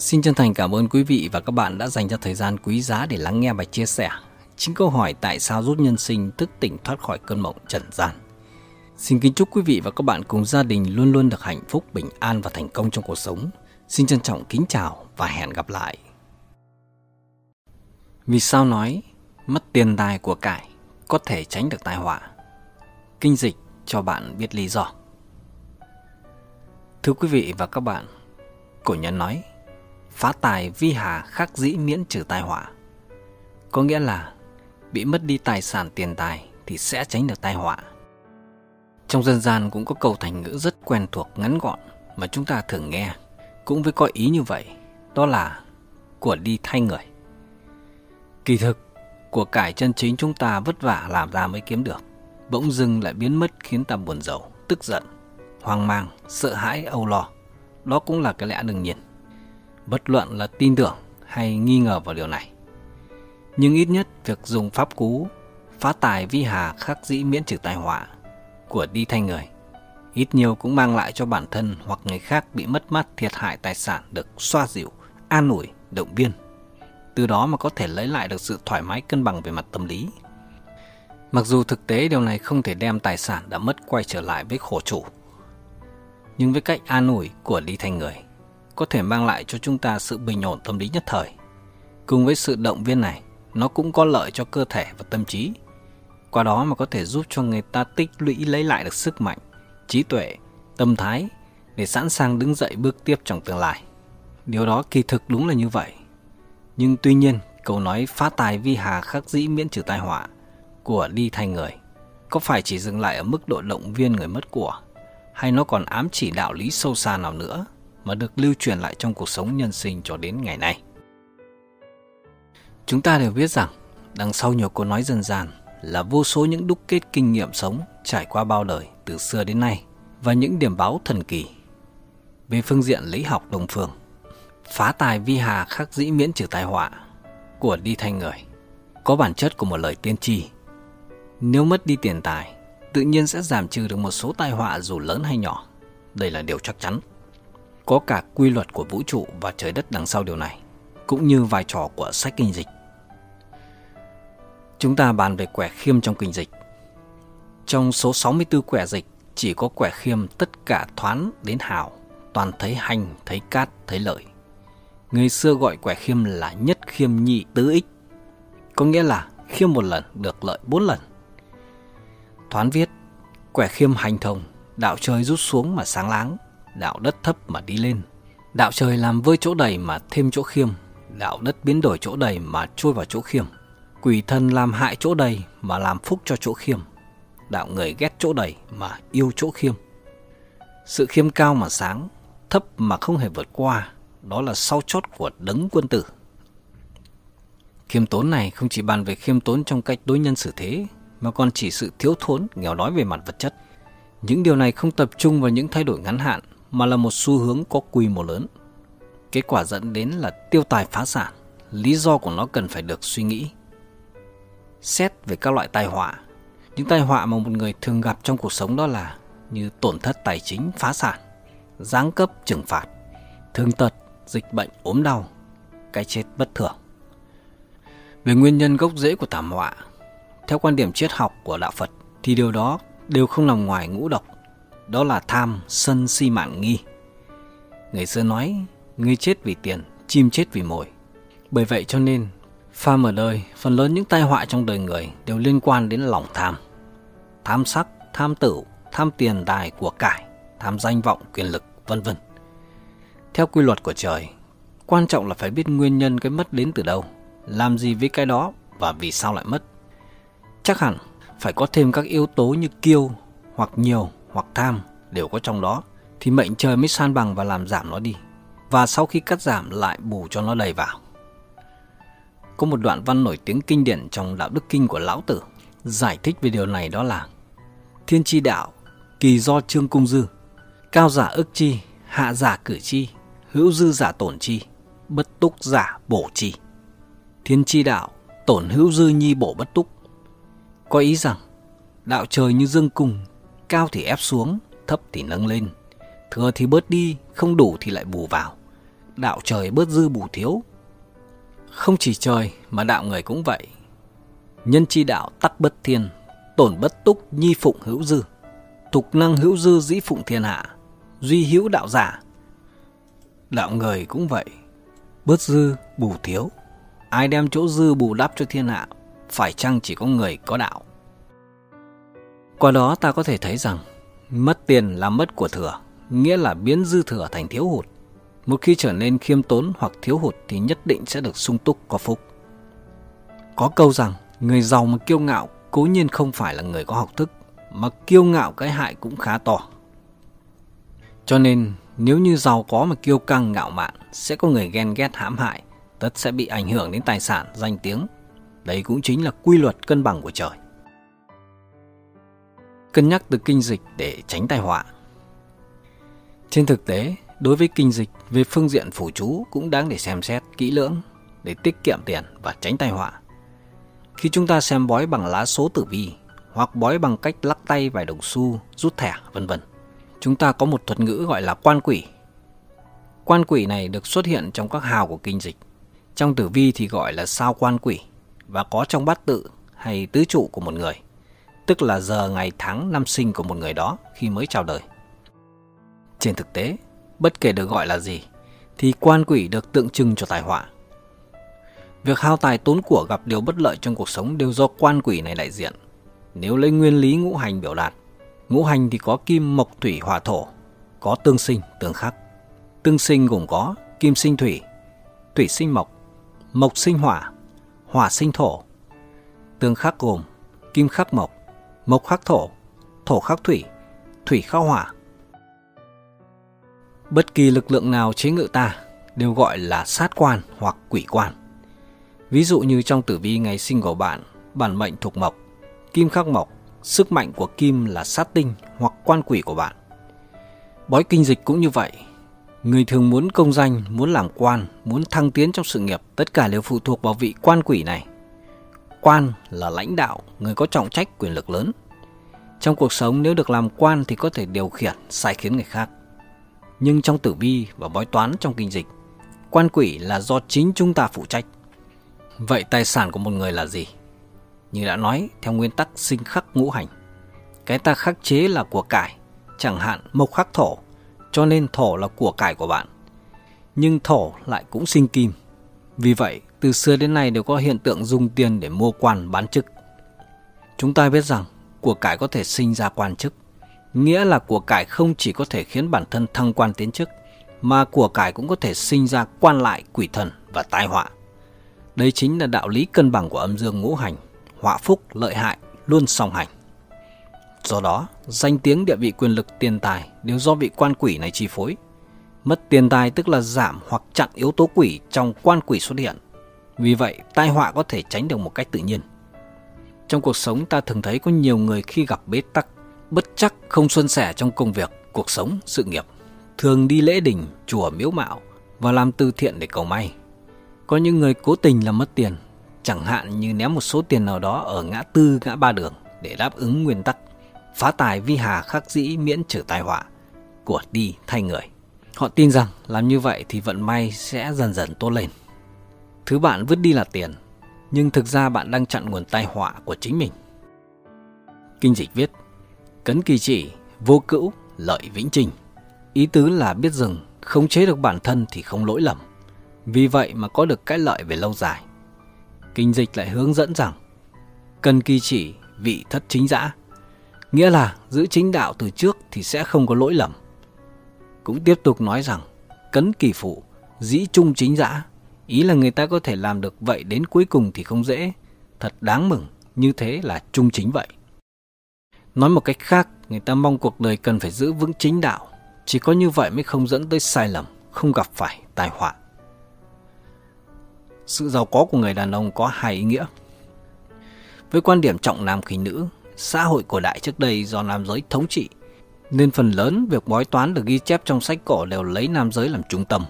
Xin chân thành cảm ơn quý vị và các bạn đã dành cho thời gian quý giá để lắng nghe bài chia sẻ. Chính câu hỏi tại sao giúp nhân sinh thức tỉnh thoát khỏi cơn mộng trần gian. Xin kính chúc quý vị và các bạn cùng gia đình luôn luôn được hạnh phúc, bình an và thành công trong cuộc sống. Xin trân trọng kính chào và hẹn gặp lại. Vì sao nói mất tiền tài của cải có thể tránh được tai họa? Kinh dịch cho bạn biết lý do. Thưa quý vị và các bạn, cổ nhân nói phá tài vi hà khắc dĩ miễn trừ tai họa. Có nghĩa là bị mất đi tài sản tiền tài thì sẽ tránh được tai họa. Trong dân gian cũng có câu thành ngữ rất quen thuộc ngắn gọn mà chúng ta thường nghe, cũng với có ý như vậy, đó là của đi thay người. Kỳ thực, của cải chân chính chúng ta vất vả làm ra mới kiếm được, bỗng dưng lại biến mất khiến ta buồn rầu, tức giận, hoang mang, sợ hãi, âu lo. Đó cũng là cái lẽ đương nhiên bất luận là tin tưởng hay nghi ngờ vào điều này. Nhưng ít nhất việc dùng pháp cú phá tài vi hà khắc dĩ miễn trừ tai họa của đi thay người ít nhiều cũng mang lại cho bản thân hoặc người khác bị mất mát thiệt hại tài sản được xoa dịu, an ủi, động viên. Từ đó mà có thể lấy lại được sự thoải mái cân bằng về mặt tâm lý. Mặc dù thực tế điều này không thể đem tài sản đã mất quay trở lại với khổ chủ, nhưng với cách an ủi của đi thay người, có thể mang lại cho chúng ta sự bình ổn tâm lý nhất thời. Cùng với sự động viên này, nó cũng có lợi cho cơ thể và tâm trí. Qua đó mà có thể giúp cho người ta tích lũy lấy lại được sức mạnh, trí tuệ, tâm thái để sẵn sàng đứng dậy bước tiếp trong tương lai. Điều đó kỳ thực đúng là như vậy. Nhưng tuy nhiên, câu nói phá tài vi hà khắc dĩ miễn trừ tai họa của đi thay người có phải chỉ dừng lại ở mức độ động viên người mất của hay nó còn ám chỉ đạo lý sâu xa nào nữa mà được lưu truyền lại trong cuộc sống nhân sinh cho đến ngày nay. Chúng ta đều biết rằng, đằng sau nhiều câu nói dân gian là vô số những đúc kết kinh nghiệm sống trải qua bao đời từ xưa đến nay và những điểm báo thần kỳ. Về phương diện lý học đồng phương, phá tài vi hà khắc dĩ miễn trừ tai họa của đi thanh người có bản chất của một lời tiên tri. Nếu mất đi tiền tài, tự nhiên sẽ giảm trừ được một số tai họa dù lớn hay nhỏ. Đây là điều chắc chắn có cả quy luật của vũ trụ và trời đất đằng sau điều này, cũng như vai trò của sách kinh dịch. Chúng ta bàn về quẻ khiêm trong kinh dịch. Trong số 64 quẻ dịch, chỉ có quẻ khiêm tất cả thoán đến hào, toàn thấy hành, thấy cát, thấy lợi. Người xưa gọi quẻ khiêm là nhất khiêm nhị tứ ích, có nghĩa là khiêm một lần được lợi bốn lần. Thoán viết, quẻ khiêm hành thông, đạo trời rút xuống mà sáng láng, đạo đất thấp mà đi lên. Đạo trời làm vơi chỗ đầy mà thêm chỗ khiêm, đạo đất biến đổi chỗ đầy mà trôi vào chỗ khiêm. Quỷ thần làm hại chỗ đầy mà làm phúc cho chỗ khiêm. Đạo người ghét chỗ đầy mà yêu chỗ khiêm. Sự khiêm cao mà sáng, thấp mà không hề vượt qua, đó là sau chót của đấng quân tử. Khiêm tốn này không chỉ bàn về khiêm tốn trong cách đối nhân xử thế, mà còn chỉ sự thiếu thốn, nghèo đói về mặt vật chất. Những điều này không tập trung vào những thay đổi ngắn hạn mà là một xu hướng có quy mô lớn. Kết quả dẫn đến là tiêu tài phá sản, lý do của nó cần phải được suy nghĩ. Xét về các loại tai họa, những tai họa mà một người thường gặp trong cuộc sống đó là như tổn thất tài chính, phá sản, giáng cấp, trừng phạt, thương tật, dịch bệnh, ốm đau, cái chết bất thường. Về nguyên nhân gốc rễ của thảm họa, theo quan điểm triết học của đạo Phật thì điều đó đều không nằm ngoài ngũ độc đó là tham sân si mạng nghi. Người xưa nói, người chết vì tiền, chim chết vì mồi. Bởi vậy cho nên, phàm ở đời, phần lớn những tai họa trong đời người đều liên quan đến lòng tham. Tham sắc, tham tử, tham tiền tài của cải, tham danh vọng, quyền lực, vân vân. Theo quy luật của trời, quan trọng là phải biết nguyên nhân cái mất đến từ đâu, làm gì với cái đó và vì sao lại mất. Chắc hẳn phải có thêm các yếu tố như kiêu hoặc nhiều hoặc tham đều có trong đó thì mệnh trời mới san bằng và làm giảm nó đi và sau khi cắt giảm lại bù cho nó đầy vào có một đoạn văn nổi tiếng kinh điển trong đạo đức kinh của lão tử giải thích về điều này đó là thiên tri đạo kỳ do trương cung dư cao giả ức chi hạ giả cử chi hữu dư giả tổn chi bất túc giả bổ chi thiên tri đạo tổn hữu dư nhi bổ bất túc có ý rằng đạo trời như dương cung cao thì ép xuống, thấp thì nâng lên. Thừa thì bớt đi, không đủ thì lại bù vào. Đạo trời bớt dư bù thiếu. Không chỉ trời mà đạo người cũng vậy. Nhân chi đạo tắc bất thiên, tổn bất túc nhi phụng hữu dư. Tục năng hữu dư dĩ phụng thiên hạ, duy hữu đạo giả. Đạo người cũng vậy, bớt dư bù thiếu. Ai đem chỗ dư bù đắp cho thiên hạ, phải chăng chỉ có người có đạo? Qua đó ta có thể thấy rằng mất tiền là mất của thừa, nghĩa là biến dư thừa thành thiếu hụt. Một khi trở nên khiêm tốn hoặc thiếu hụt thì nhất định sẽ được sung túc có phúc. Có câu rằng người giàu mà kiêu ngạo cố nhiên không phải là người có học thức, mà kiêu ngạo cái hại cũng khá to. Cho nên nếu như giàu có mà kiêu căng ngạo mạn sẽ có người ghen ghét hãm hại, tất sẽ bị ảnh hưởng đến tài sản, danh tiếng. Đấy cũng chính là quy luật cân bằng của trời cân nhắc từ kinh dịch để tránh tai họa. Trên thực tế, đối với kinh dịch về phương diện phủ chú cũng đáng để xem xét kỹ lưỡng để tiết kiệm tiền và tránh tai họa. Khi chúng ta xem bói bằng lá số tử vi hoặc bói bằng cách lắc tay vài đồng xu, rút thẻ, vân vân, chúng ta có một thuật ngữ gọi là quan quỷ. Quan quỷ này được xuất hiện trong các hào của kinh dịch. Trong tử vi thì gọi là sao quan quỷ và có trong bát tự hay tứ trụ của một người tức là giờ ngày tháng năm sinh của một người đó khi mới chào đời. Trên thực tế, bất kể được gọi là gì, thì quan quỷ được tượng trưng cho tài họa. Việc hao tài tốn của gặp điều bất lợi trong cuộc sống đều do quan quỷ này đại diện. Nếu lấy nguyên lý ngũ hành biểu đạt, ngũ hành thì có kim, mộc, thủy, hỏa, thổ, có tương sinh, tương khắc. Tương sinh gồm có kim sinh thủy, thủy sinh mộc, mộc sinh hỏa, hỏa sinh thổ. Tương khắc gồm kim khắc mộc, Mộc khắc thổ, thổ khắc thủy, thủy khắc hỏa. Bất kỳ lực lượng nào chế ngự ta đều gọi là sát quan hoặc quỷ quan. Ví dụ như trong tử vi ngày sinh của bạn, bản mệnh thuộc mộc, kim khắc mộc, sức mạnh của kim là sát tinh hoặc quan quỷ của bạn. Bói kinh dịch cũng như vậy, người thường muốn công danh, muốn làm quan, muốn thăng tiến trong sự nghiệp, tất cả đều phụ thuộc vào vị quan quỷ này. Quan là lãnh đạo, người có trọng trách quyền lực lớn. Trong cuộc sống nếu được làm quan thì có thể điều khiển, sai khiến người khác. Nhưng trong tử vi và bói toán trong kinh dịch, quan quỷ là do chính chúng ta phụ trách. Vậy tài sản của một người là gì? Như đã nói, theo nguyên tắc sinh khắc ngũ hành. Cái ta khắc chế là của cải, chẳng hạn mộc khắc thổ, cho nên thổ là của cải của bạn. Nhưng thổ lại cũng sinh kim. Vì vậy, từ xưa đến nay đều có hiện tượng dùng tiền để mua quan bán chức. Chúng ta biết rằng của cải có thể sinh ra quan chức, nghĩa là của cải không chỉ có thể khiến bản thân thăng quan tiến chức, mà của cải cũng có thể sinh ra quan lại, quỷ thần và tai họa. Đây chính là đạo lý cân bằng của âm dương ngũ hành, họa phúc, lợi hại luôn song hành. Do đó, danh tiếng địa vị quyền lực tiền tài đều do vị quan quỷ này chi phối. Mất tiền tài tức là giảm hoặc chặn yếu tố quỷ trong quan quỷ xuất hiện – vì vậy, tai họa có thể tránh được một cách tự nhiên. Trong cuộc sống ta thường thấy có nhiều người khi gặp bế tắc, bất chắc không xuân sẻ trong công việc, cuộc sống, sự nghiệp, thường đi lễ đình, chùa miếu mạo và làm từ thiện để cầu may. Có những người cố tình làm mất tiền, chẳng hạn như ném một số tiền nào đó ở ngã tư, ngã ba đường để đáp ứng nguyên tắc phá tài vi hà khắc dĩ miễn trừ tai họa của đi thay người. Họ tin rằng làm như vậy thì vận may sẽ dần dần tốt lên. Thứ bạn vứt đi là tiền, nhưng thực ra bạn đang chặn nguồn tai họa của chính mình. Kinh dịch viết, cấn kỳ chỉ, vô cữu, lợi vĩnh trình. Ý tứ là biết dừng, khống chế được bản thân thì không lỗi lầm. Vì vậy mà có được cái lợi về lâu dài. Kinh dịch lại hướng dẫn rằng, cần kỳ chỉ, vị thất chính giã. Nghĩa là giữ chính đạo từ trước thì sẽ không có lỗi lầm. Cũng tiếp tục nói rằng, cấn kỳ phụ, dĩ trung chính giã, Ý là người ta có thể làm được vậy đến cuối cùng thì không dễ. Thật đáng mừng, như thế là trung chính vậy. Nói một cách khác, người ta mong cuộc đời cần phải giữ vững chính đạo. Chỉ có như vậy mới không dẫn tới sai lầm, không gặp phải tai họa. Sự giàu có của người đàn ông có hai ý nghĩa. Với quan điểm trọng nam khinh nữ, xã hội cổ đại trước đây do nam giới thống trị, nên phần lớn việc bói toán được ghi chép trong sách cổ đều lấy nam giới làm trung tâm.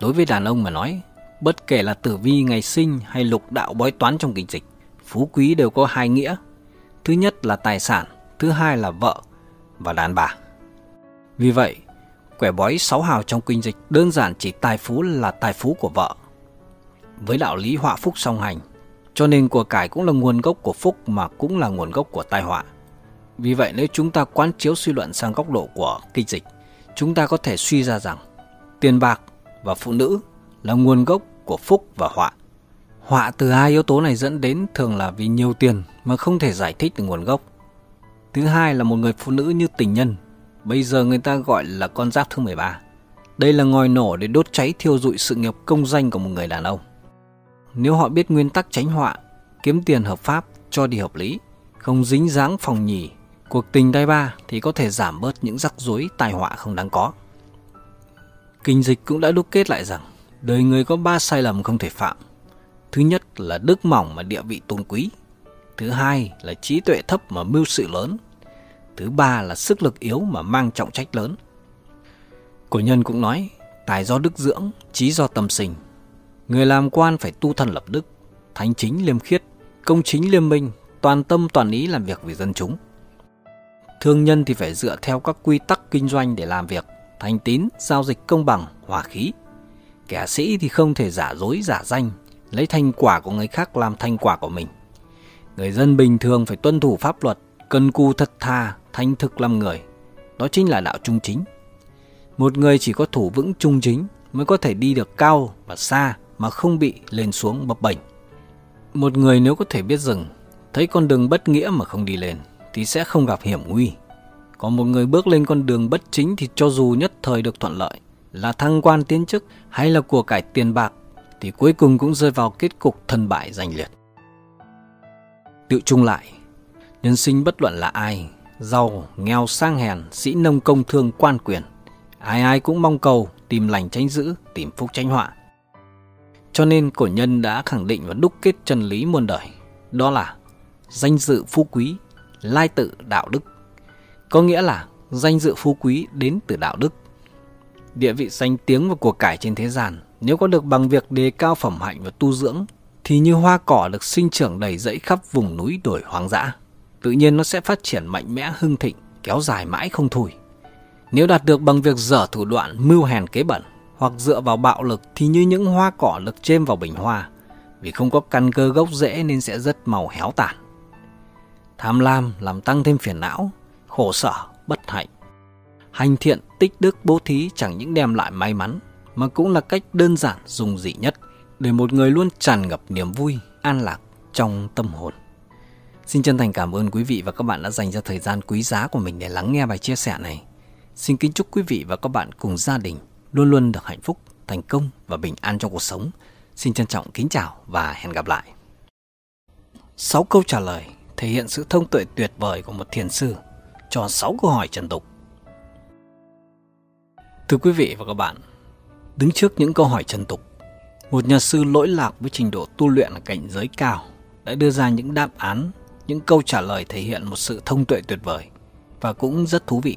Đối với đàn ông mà nói, bất kể là tử vi ngày sinh hay lục đạo bói toán trong kinh dịch, phú quý đều có hai nghĩa. Thứ nhất là tài sản, thứ hai là vợ và đàn bà. Vì vậy, quẻ bói sáu hào trong kinh dịch đơn giản chỉ tài phú là tài phú của vợ. Với đạo lý họa phúc song hành, cho nên của cải cũng là nguồn gốc của phúc mà cũng là nguồn gốc của tai họa. Vì vậy nếu chúng ta quán chiếu suy luận sang góc độ của kinh dịch, chúng ta có thể suy ra rằng tiền bạc và phụ nữ là nguồn gốc của phúc và họa. Họa từ hai yếu tố này dẫn đến thường là vì nhiều tiền mà không thể giải thích được nguồn gốc. Thứ hai là một người phụ nữ như tình nhân, bây giờ người ta gọi là con giáp thứ 13. Đây là ngòi nổ để đốt cháy thiêu dụi sự nghiệp công danh của một người đàn ông. Nếu họ biết nguyên tắc tránh họa, kiếm tiền hợp pháp cho đi hợp lý, không dính dáng phòng nhì, cuộc tình đai ba thì có thể giảm bớt những rắc rối tai họa không đáng có. Kinh dịch cũng đã đúc kết lại rằng đời người có ba sai lầm không thể phạm. Thứ nhất là đức mỏng mà địa vị tôn quý. Thứ hai là trí tuệ thấp mà mưu sự lớn. Thứ ba là sức lực yếu mà mang trọng trách lớn. Cổ nhân cũng nói, tài do đức dưỡng, trí do tâm sinh. Người làm quan phải tu thân lập đức, thánh chính liêm khiết, công chính liêm minh, toàn tâm toàn ý làm việc vì dân chúng. Thương nhân thì phải dựa theo các quy tắc kinh doanh để làm việc – thành tín, giao dịch công bằng, hòa khí. Kẻ sĩ thì không thể giả dối, giả danh, lấy thành quả của người khác làm thành quả của mình. Người dân bình thường phải tuân thủ pháp luật, cần cù thật thà, thanh thực làm người. Đó chính là đạo trung chính. Một người chỉ có thủ vững trung chính mới có thể đi được cao và xa mà không bị lên xuống bập bềnh. Một người nếu có thể biết dừng, thấy con đường bất nghĩa mà không đi lên thì sẽ không gặp hiểm nguy. Còn một người bước lên con đường bất chính thì cho dù nhất thời được thuận lợi, là thăng quan tiến chức hay là của cải tiền bạc, thì cuối cùng cũng rơi vào kết cục thân bại danh liệt. Tự chung lại, nhân sinh bất luận là ai, giàu, nghèo, sang hèn, sĩ nông công thương quan quyền, ai ai cũng mong cầu tìm lành tránh dữ, tìm phúc tránh họa. Cho nên cổ nhân đã khẳng định và đúc kết chân lý muôn đời, đó là danh dự phú quý, lai tự đạo đức có nghĩa là danh dự phú quý đến từ đạo đức. Địa vị danh tiếng và của cải trên thế gian, nếu có được bằng việc đề cao phẩm hạnh và tu dưỡng, thì như hoa cỏ được sinh trưởng đầy rẫy khắp vùng núi đồi hoang dã, tự nhiên nó sẽ phát triển mạnh mẽ hưng thịnh, kéo dài mãi không thôi. Nếu đạt được bằng việc dở thủ đoạn mưu hèn kế bẩn hoặc dựa vào bạo lực thì như những hoa cỏ lực chêm vào bình hoa, vì không có căn cơ gốc rễ nên sẽ rất màu héo tàn. Tham lam làm tăng thêm phiền não, khổ sở, bất hạnh. Hành thiện, tích đức, bố thí chẳng những đem lại may mắn, mà cũng là cách đơn giản, dùng dị nhất để một người luôn tràn ngập niềm vui, an lạc trong tâm hồn. Xin chân thành cảm ơn quý vị và các bạn đã dành ra thời gian quý giá của mình để lắng nghe bài chia sẻ này. Xin kính chúc quý vị và các bạn cùng gia đình luôn luôn được hạnh phúc, thành công và bình an trong cuộc sống. Xin trân trọng kính chào và hẹn gặp lại. 6 câu trả lời thể hiện sự thông tuệ tuyệt vời của một thiền sư cho 6 câu hỏi trần tục. Thưa quý vị và các bạn, đứng trước những câu hỏi trần tục, một nhà sư lỗi lạc với trình độ tu luyện ở cảnh giới cao đã đưa ra những đáp án, những câu trả lời thể hiện một sự thông tuệ tuyệt vời và cũng rất thú vị.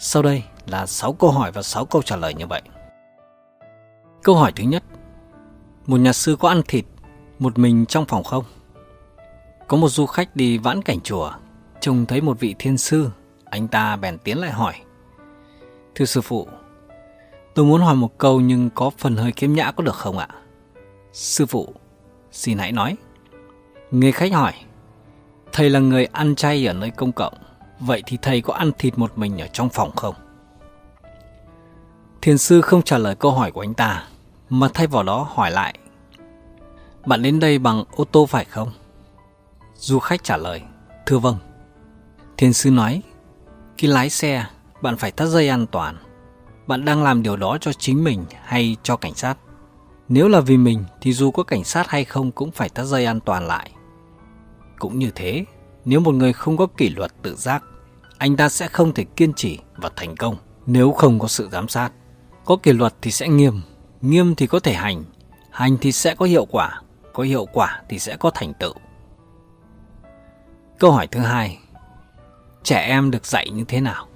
Sau đây là 6 câu hỏi và 6 câu trả lời như vậy. Câu hỏi thứ nhất Một nhà sư có ăn thịt một mình trong phòng không? Có một du khách đi vãn cảnh chùa trông thấy một vị thiên sư, anh ta bèn tiến lại hỏi. Thưa sư phụ, tôi muốn hỏi một câu nhưng có phần hơi kiếm nhã có được không ạ? Sư phụ, xin hãy nói. Người khách hỏi, thầy là người ăn chay ở nơi công cộng, vậy thì thầy có ăn thịt một mình ở trong phòng không? Thiền sư không trả lời câu hỏi của anh ta, mà thay vào đó hỏi lại. Bạn đến đây bằng ô tô phải không? Du khách trả lời, thưa vâng. Thiên sư nói, khi lái xe, bạn phải thắt dây an toàn. Bạn đang làm điều đó cho chính mình hay cho cảnh sát? Nếu là vì mình thì dù có cảnh sát hay không cũng phải thắt dây an toàn lại. Cũng như thế, nếu một người không có kỷ luật tự giác, anh ta sẽ không thể kiên trì và thành công nếu không có sự giám sát. Có kỷ luật thì sẽ nghiêm, nghiêm thì có thể hành, hành thì sẽ có hiệu quả, có hiệu quả thì sẽ có thành tựu. Câu hỏi thứ hai, trẻ em được dạy như thế nào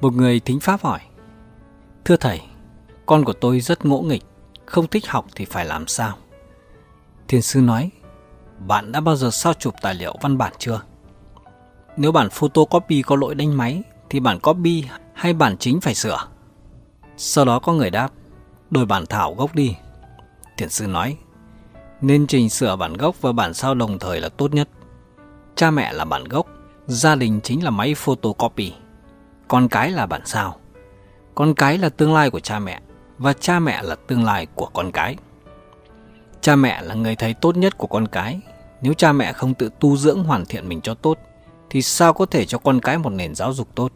một người thính pháp hỏi thưa thầy con của tôi rất ngỗ nghịch không thích học thì phải làm sao thiền sư nói bạn đã bao giờ sao chụp tài liệu văn bản chưa nếu bản photocopy có lỗi đánh máy thì bản copy hay bản chính phải sửa sau đó có người đáp đổi bản thảo gốc đi thiền sư nói nên trình sửa bản gốc và bản sao đồng thời là tốt nhất cha mẹ là bản gốc gia đình chính là máy photocopy, con cái là bản sao. Con cái là tương lai của cha mẹ và cha mẹ là tương lai của con cái. Cha mẹ là người thầy tốt nhất của con cái. Nếu cha mẹ không tự tu dưỡng hoàn thiện mình cho tốt thì sao có thể cho con cái một nền giáo dục tốt?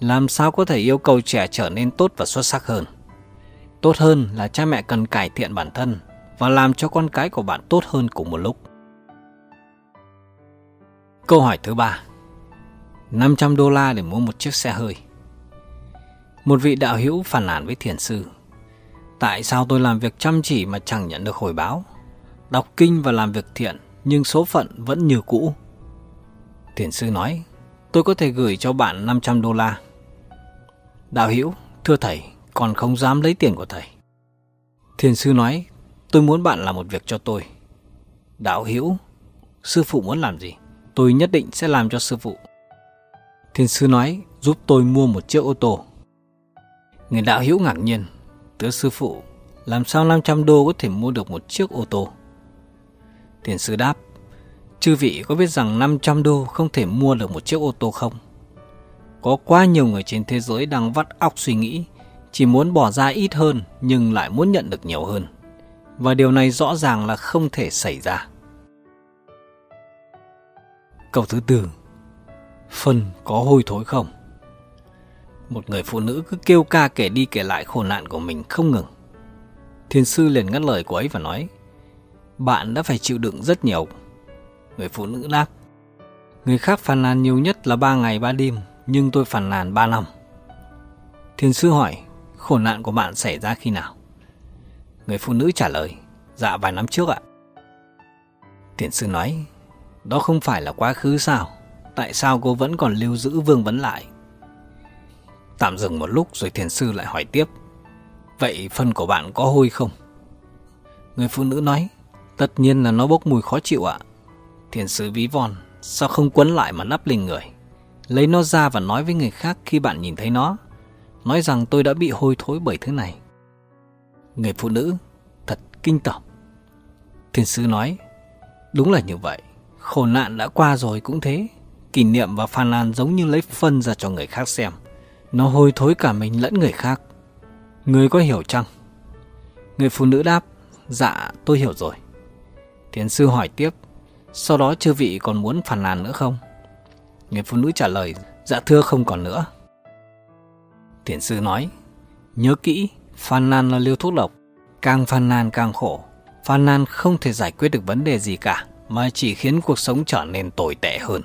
Làm sao có thể yêu cầu trẻ trở nên tốt và xuất sắc hơn? Tốt hơn là cha mẹ cần cải thiện bản thân và làm cho con cái của bạn tốt hơn cùng một lúc. Câu hỏi thứ ba 500 đô la để mua một chiếc xe hơi Một vị đạo hữu phản nản với thiền sư Tại sao tôi làm việc chăm chỉ mà chẳng nhận được hồi báo Đọc kinh và làm việc thiện Nhưng số phận vẫn như cũ Thiền sư nói Tôi có thể gửi cho bạn 500 đô la Đạo hữu Thưa thầy Còn không dám lấy tiền của thầy Thiền sư nói Tôi muốn bạn làm một việc cho tôi Đạo hữu Sư phụ muốn làm gì tôi nhất định sẽ làm cho sư phụ. Thiên sư nói giúp tôi mua một chiếc ô tô. Người đạo hữu ngạc nhiên, tớ sư phụ, làm sao 500 đô có thể mua được một chiếc ô tô? Thiên sư đáp, chư vị có biết rằng 500 đô không thể mua được một chiếc ô tô không? Có quá nhiều người trên thế giới đang vắt óc suy nghĩ, chỉ muốn bỏ ra ít hơn nhưng lại muốn nhận được nhiều hơn. Và điều này rõ ràng là không thể xảy ra. Câu thứ tư Phân có hôi thối không? Một người phụ nữ cứ kêu ca kể đi kể lại khổ nạn của mình không ngừng. thiên sư liền ngắt lời cô ấy và nói Bạn đã phải chịu đựng rất nhiều. Người phụ nữ đáp Người khác phàn nàn nhiều nhất là ba ngày ba đêm Nhưng tôi phàn nàn ba năm thiên sư hỏi Khổ nạn của bạn xảy ra khi nào? Người phụ nữ trả lời Dạ vài năm trước ạ thiên sư nói đó không phải là quá khứ sao? Tại sao cô vẫn còn lưu giữ vương vấn lại? Tạm dừng một lúc rồi thiền sư lại hỏi tiếp. Vậy phân của bạn có hôi không? Người phụ nữ nói, tất nhiên là nó bốc mùi khó chịu ạ. À. Thiền sư ví von, sao không quấn lại mà nắp lên người? Lấy nó ra và nói với người khác khi bạn nhìn thấy nó. Nói rằng tôi đã bị hôi thối bởi thứ này. Người phụ nữ, thật kinh tởm. Thiền sư nói, đúng là như vậy. Khổ nạn đã qua rồi cũng thế Kỷ niệm và phàn nàn giống như lấy phân ra cho người khác xem Nó hôi thối cả mình lẫn người khác Người có hiểu chăng? Người phụ nữ đáp Dạ tôi hiểu rồi Tiến sư hỏi tiếp Sau đó chư vị còn muốn phàn nàn nữa không? Người phụ nữ trả lời Dạ thưa không còn nữa Thiền sư nói Nhớ kỹ phàn nàn là liều thuốc độc Càng phàn nàn càng khổ Phàn nàn không thể giải quyết được vấn đề gì cả mà chỉ khiến cuộc sống trở nên tồi tệ hơn.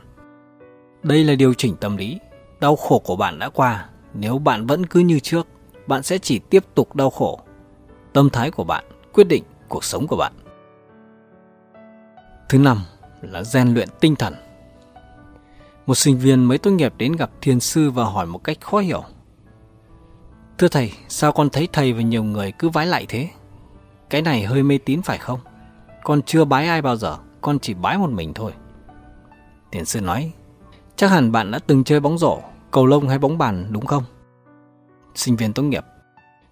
Đây là điều chỉnh tâm lý. Đau khổ của bạn đã qua, nếu bạn vẫn cứ như trước, bạn sẽ chỉ tiếp tục đau khổ. Tâm thái của bạn quyết định cuộc sống của bạn. Thứ năm là rèn luyện tinh thần. Một sinh viên mới tốt nghiệp đến gặp thiền sư và hỏi một cách khó hiểu. Thưa thầy, sao con thấy thầy và nhiều người cứ vái lại thế? Cái này hơi mê tín phải không? Con chưa bái ai bao giờ con chỉ bái một mình thôi. Tiền sư nói, chắc hẳn bạn đã từng chơi bóng rổ, cầu lông hay bóng bàn đúng không? Sinh viên tốt nghiệp.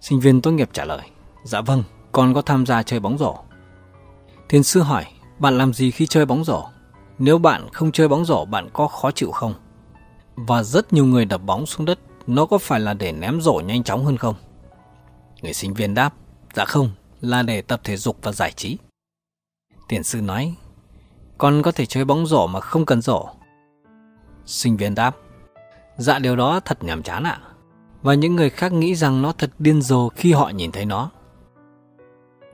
Sinh viên tốt nghiệp trả lời, dạ vâng, con có tham gia chơi bóng rổ. Thiền sư hỏi, bạn làm gì khi chơi bóng rổ? Nếu bạn không chơi bóng rổ bạn có khó chịu không? Và rất nhiều người đập bóng xuống đất, nó có phải là để ném rổ nhanh chóng hơn không? Người sinh viên đáp, dạ không, là để tập thể dục và giải trí. Tiền sư nói, con có thể chơi bóng rổ mà không cần rổ. Sinh viên đáp. Dạ điều đó thật nhàm chán ạ. À. Và những người khác nghĩ rằng nó thật điên rồ khi họ nhìn thấy nó.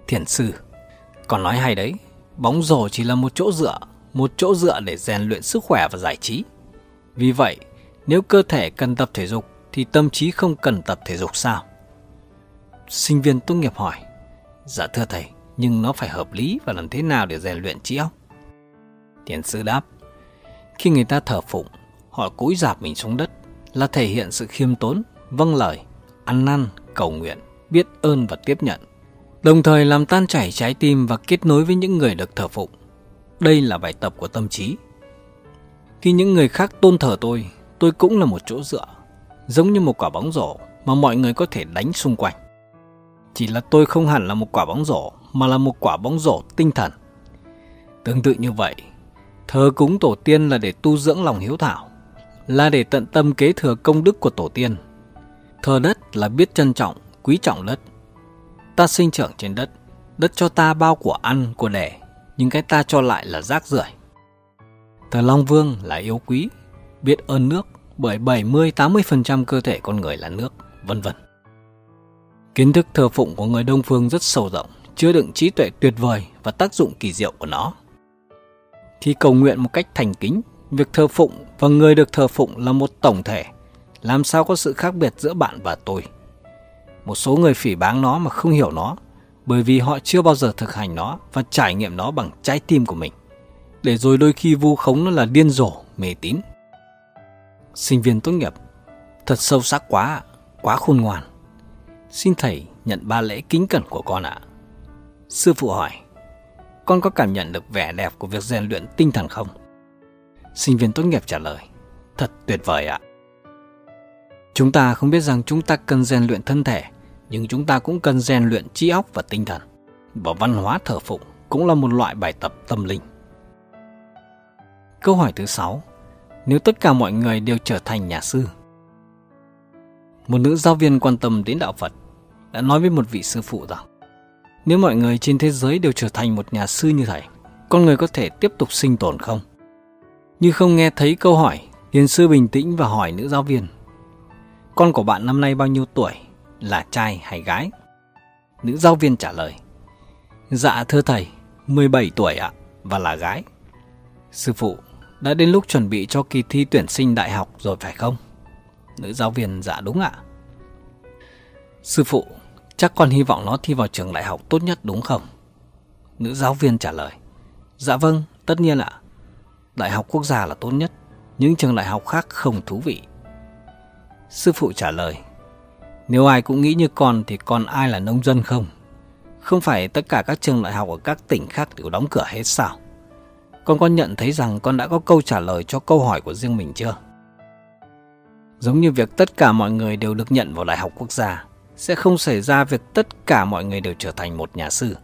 Thiền sư. Còn nói hay đấy. Bóng rổ chỉ là một chỗ dựa. Một chỗ dựa để rèn luyện sức khỏe và giải trí. Vì vậy, nếu cơ thể cần tập thể dục thì tâm trí không cần tập thể dục sao? Sinh viên tốt nghiệp hỏi. Dạ thưa thầy, nhưng nó phải hợp lý và làm thế nào để rèn luyện trí óc? Tiến sư đáp Khi người ta thờ phụng Họ cúi dạp mình xuống đất Là thể hiện sự khiêm tốn, vâng lời Ăn năn, cầu nguyện, biết ơn và tiếp nhận Đồng thời làm tan chảy trái tim Và kết nối với những người được thờ phụng Đây là bài tập của tâm trí Khi những người khác tôn thờ tôi Tôi cũng là một chỗ dựa Giống như một quả bóng rổ Mà mọi người có thể đánh xung quanh Chỉ là tôi không hẳn là một quả bóng rổ Mà là một quả bóng rổ tinh thần Tương tự như vậy, Thờ cúng tổ tiên là để tu dưỡng lòng hiếu thảo, là để tận tâm kế thừa công đức của tổ tiên. Thờ đất là biết trân trọng, quý trọng đất. Ta sinh trưởng trên đất, đất cho ta bao của ăn, của đẻ, nhưng cái ta cho lại là rác rưởi. Thờ Long Vương là yêu quý, biết ơn nước bởi 70-80% cơ thể con người là nước, vân vân. Kiến thức thờ phụng của người Đông Phương rất sâu rộng, chứa đựng trí tuệ tuyệt vời và tác dụng kỳ diệu của nó thì cầu nguyện một cách thành kính, việc thờ phụng và người được thờ phụng là một tổng thể, làm sao có sự khác biệt giữa bạn và tôi. Một số người phỉ báng nó mà không hiểu nó, bởi vì họ chưa bao giờ thực hành nó và trải nghiệm nó bằng trái tim của mình. Để rồi đôi khi vu khống nó là điên rồ, mê tín. Sinh viên tốt nghiệp, thật sâu sắc quá, quá khôn ngoan. Xin thầy nhận ba lễ kính cẩn của con ạ. Sư phụ hỏi, con có cảm nhận được vẻ đẹp của việc rèn luyện tinh thần không? Sinh viên tốt nghiệp trả lời, thật tuyệt vời ạ. Chúng ta không biết rằng chúng ta cần rèn luyện thân thể, nhưng chúng ta cũng cần rèn luyện trí óc và tinh thần. Và văn hóa thờ phụng cũng là một loại bài tập tâm linh. Câu hỏi thứ 6. Nếu tất cả mọi người đều trở thành nhà sư. Một nữ giáo viên quan tâm đến đạo Phật đã nói với một vị sư phụ rằng nếu mọi người trên thế giới đều trở thành một nhà sư như thầy, con người có thể tiếp tục sinh tồn không? Như không nghe thấy câu hỏi, hiền sư bình tĩnh và hỏi nữ giáo viên. Con của bạn năm nay bao nhiêu tuổi? Là trai hay gái? Nữ giáo viên trả lời. Dạ thưa thầy, 17 tuổi ạ, và là gái. Sư phụ, đã đến lúc chuẩn bị cho kỳ thi tuyển sinh đại học rồi phải không? Nữ giáo viên dạ đúng ạ. Sư phụ, Chắc con hy vọng nó thi vào trường đại học tốt nhất đúng không? Nữ giáo viên trả lời. Dạ vâng, tất nhiên ạ. Đại học quốc gia là tốt nhất, những trường đại học khác không thú vị. Sư phụ trả lời. Nếu ai cũng nghĩ như con thì còn ai là nông dân không? Không phải tất cả các trường đại học ở các tỉnh khác đều đóng cửa hết sao? Con con nhận thấy rằng con đã có câu trả lời cho câu hỏi của riêng mình chưa? Giống như việc tất cả mọi người đều được nhận vào đại học quốc gia, sẽ không xảy ra việc tất cả mọi người đều trở thành một nhà sư.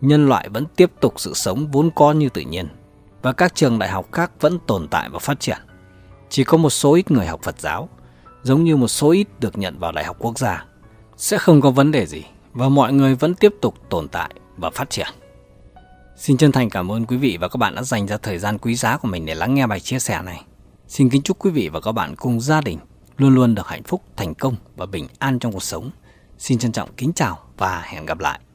Nhân loại vẫn tiếp tục sự sống vốn có như tự nhiên và các trường đại học khác vẫn tồn tại và phát triển. Chỉ có một số ít người học Phật giáo, giống như một số ít được nhận vào đại học quốc gia, sẽ không có vấn đề gì và mọi người vẫn tiếp tục tồn tại và phát triển. Xin chân thành cảm ơn quý vị và các bạn đã dành ra thời gian quý giá của mình để lắng nghe bài chia sẻ này. Xin kính chúc quý vị và các bạn cùng gia đình luôn luôn được hạnh phúc, thành công và bình an trong cuộc sống. Xin trân trọng kính chào và hẹn gặp lại.